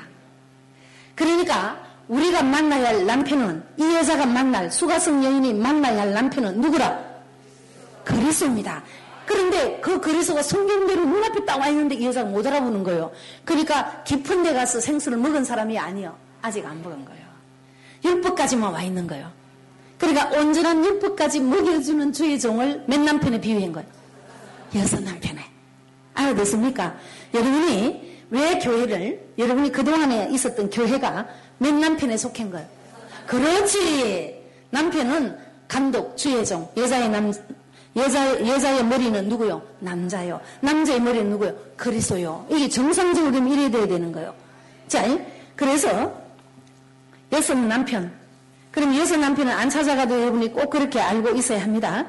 그러니까 우리가 만나야 할 남편은 이 여자가 만날 수가성 여인이 만나야 할 남편은 누구라? 그리스도입니다. 그런데 그 그리스도가 성경대로 눈앞에 딱 와 있는데 이 여자가 못 알아보는 거예요. 그러니까 깊은 데 가서 생수를 먹은 사람이 아니요. 아직 안 먹은 거예요. 율법까지만 와 있는 거예요. 그러니까 온전한 율법까지 먹여주는 주의 종을 몇 남편에 비유한 거예요? 여섯 남편에. 알아듣습니까? 여러분이 왜 교회를, 여러분이 그동안에 있었던 교회가 몇 남편에 속한 거예요? 그렇지! 남편은 감독, 종, 여자의 남, 여자, 여자의 머리는 누구요? 남자요. 남자의 머리는 누구요? 그리스도요. 이게 정상적으로 이래야 되는 거예요. 자, 그래서 여섯 남편. 그럼 여섯 남편은 안 찾아가도 여러분이 꼭 그렇게 알고 있어야 합니다.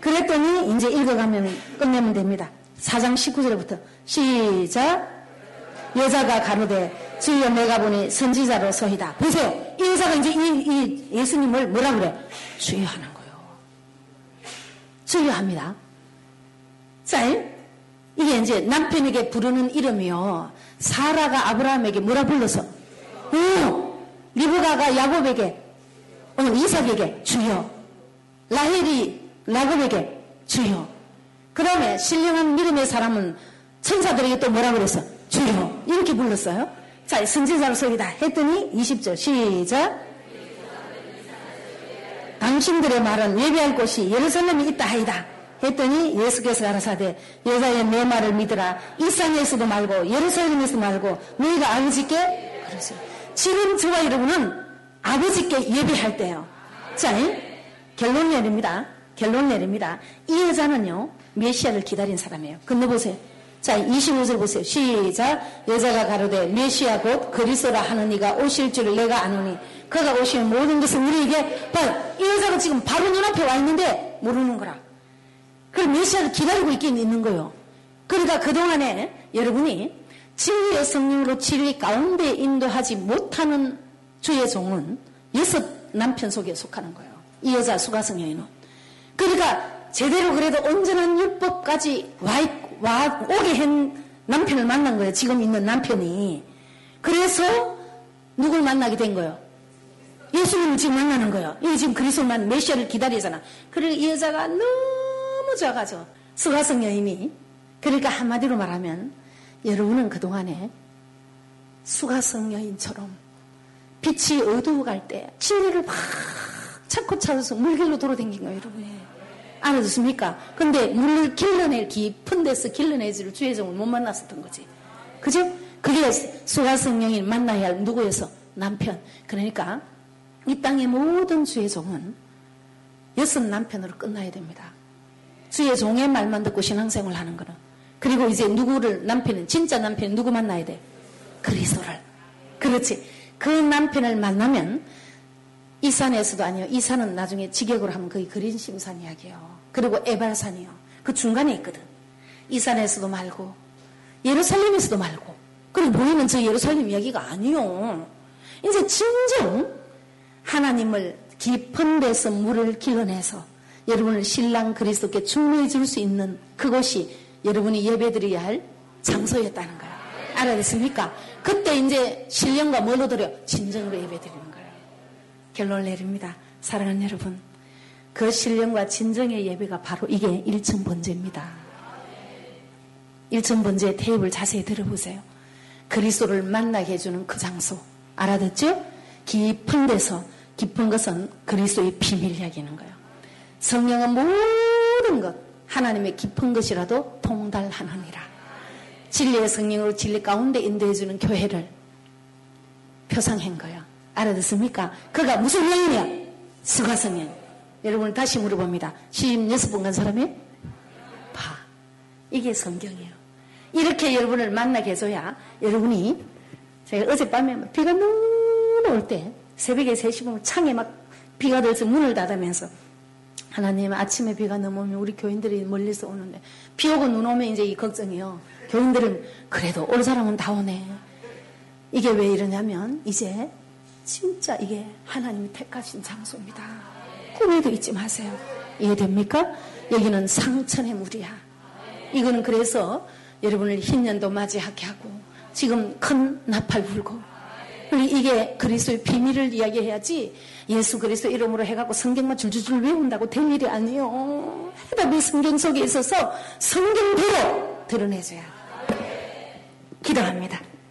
그랬더니 이제 읽어가면 끝내면 됩니다. 4장 19절부터 시작. 여자가 가로되 주여 내가 보니 선지자로 서이다. 보세요. 이 여자가 이제 이, 이 예수님을 뭐라 그래? 주여 하는 거예요. 주여 합니다. 자, 이게 이제 남편에게 부르는 이름이요. 사라가 아브라함에게 뭐라 불러서? 어, 리브가가 야곱에게, 어, 이삭에게 주여. 라헬이 야곱에게 주여. 그 다음에 신령한 믿음의 사람은 천사들에게 또 뭐라 그랬어? 주여. 이렇게 불렀어요. 자, 선지자로 서기다 했더니 20절 시작. 당신들의 말은 예배할 곳이 예루살렘이 있다 하이다. 했더니 예수께서 가라사대 여자의 내 말을 믿으라 이 산에서도 말고 예루살렘에서 말고 너희가 아버지께 그러세요. 지금 저와 여러분은 아버지께 예배할 때요. 자, 결론 내립니다. 결론 내립니다. 이 여자는요, 메시아를 기다린 사람이에요. 건너보세요. 자, 25절 보세요. 시작. 여자가 가로되 메시아 곧 그리스도라 하는 이가 오실 줄을 내가 아노니 그가 오시면 모든 것을 우리에게 봐요. 이 여자가 지금 바로 눈앞에 와 있는데 모르는 거라. 그럼 메시아를 기다리고 있긴 있는 거예요. 그러니까 그동안에 여러분이 진리의 성령으로 진리 가운데 인도하지 못하는 주의 종은 여섯 남편 속에 속하는 거예요. 이 여자 수가성 여인은. 그러니까 제대로 그래도 온전한 율법까지 와, 와 오게 한 남편을 만난 거예요. 지금 있는 남편이. 그래서 누굴 만나게 된 거예요? 예수님을 지금 만나는 거예요. 이 지금 그리스도만 메시아를 기다리잖아. 그리고 이 여자가 너무 작아져. 수가성 여인이. 그러니까 한마디로 말하면 여러분은 그동안에 수가성 여인처럼 빛이 어두워갈 때 진리를 막 찾고 찾아서 물길로 돌아다닌 거예요, 여러분이. 알아듣습니까? 근데 물을 길러낼 깊은 데서 길러내지를 주의 종을 못 만났었던 거지. 그죠? 그게 수가 성령이 만나야 할 누구여서? 남편. 그러니까 이 땅의 모든 주의 종은 여섯 남편으로 끝나야 됩니다. 주의 종의 말만 듣고 신앙생활 하는 거는. 그리고 이제 누구를 남편은 진짜 남편은 누구 만나야 돼? 그리스도를. 그렇지. 그 남편을 만나면 이 산에서도 아니요. 이 산은 나중에 직역으로 하면 거의 그린심산 이야기예요. 그리고 에발산이요. 그 중간에 있거든. 이 산에서도 말고 예루살렘에서도 말고 그리고 보이는 저 예루살렘 이야기가 아니요. 이제 진정 하나님을 깊은 데서 물을 길러내서 여러분을 신랑 그리스도께 충분히 줄 수 있는 그곳이 여러분이 예배드려야 할 장소였다는 거야. 알아듣습니까? 그때 이제 신령과 뭘로 드려? 진정으로 예배드리는 거예요. 결론을 내립니다. 사랑하는 여러분. 그 신령과 진정의 예배가 바로 이게 일천 번제입니다. 일천 번제의 테이블 자세히 들어보세요. 그리스도를 만나게 해주는 그 장소. 알아듣죠? 깊은 데서 깊은 것은 그리스도의 비밀 이야기는 거예요. 성령은 모든 것, 하나님의 깊은 것이라도 통달하느니라. 진리의 성령으로 진리 가운데 인도해주는 교회를 표상한 거야. 알아듣습니까? 그가 무슨 영이냐? 스가성령. 여러분 다시 물어봅니다. 시집 여섯 번간 사람이? 봐. 이게 성경이에요. 이렇게 여러분을 만나게 해줘야 여러분이 제가 어젯밤에 비가 너무 올 때 새벽에 3시 보면 창에 막 비가 들어서 문을 닫으면서 하나님 아침에 비가 넘어오면 우리 교인들이 멀리서 오는데 비 오고 눈 오면 이제 이 걱정이요. 교인들은 그래도 올 사람은 다 오네. 이게 왜 이러냐면 이제 진짜 이게 하나님이 택하신 장소입니다. 꿈에도 잊지 마세요. 이해됩니까? 여기는 상천의 물이야. 이거는 그래서 여러분을 흰년도 맞이하게 하고 지금 큰 나팔 불고 이게 그리스도의 비밀을 이야기해야지 예수 그리스도 이름으로 해갖고 성경만 줄줄줄 외운다고 될 일이 아니에요. 해답이 성경 속에 있어서 성경대로 드러내줘야 기도합니다.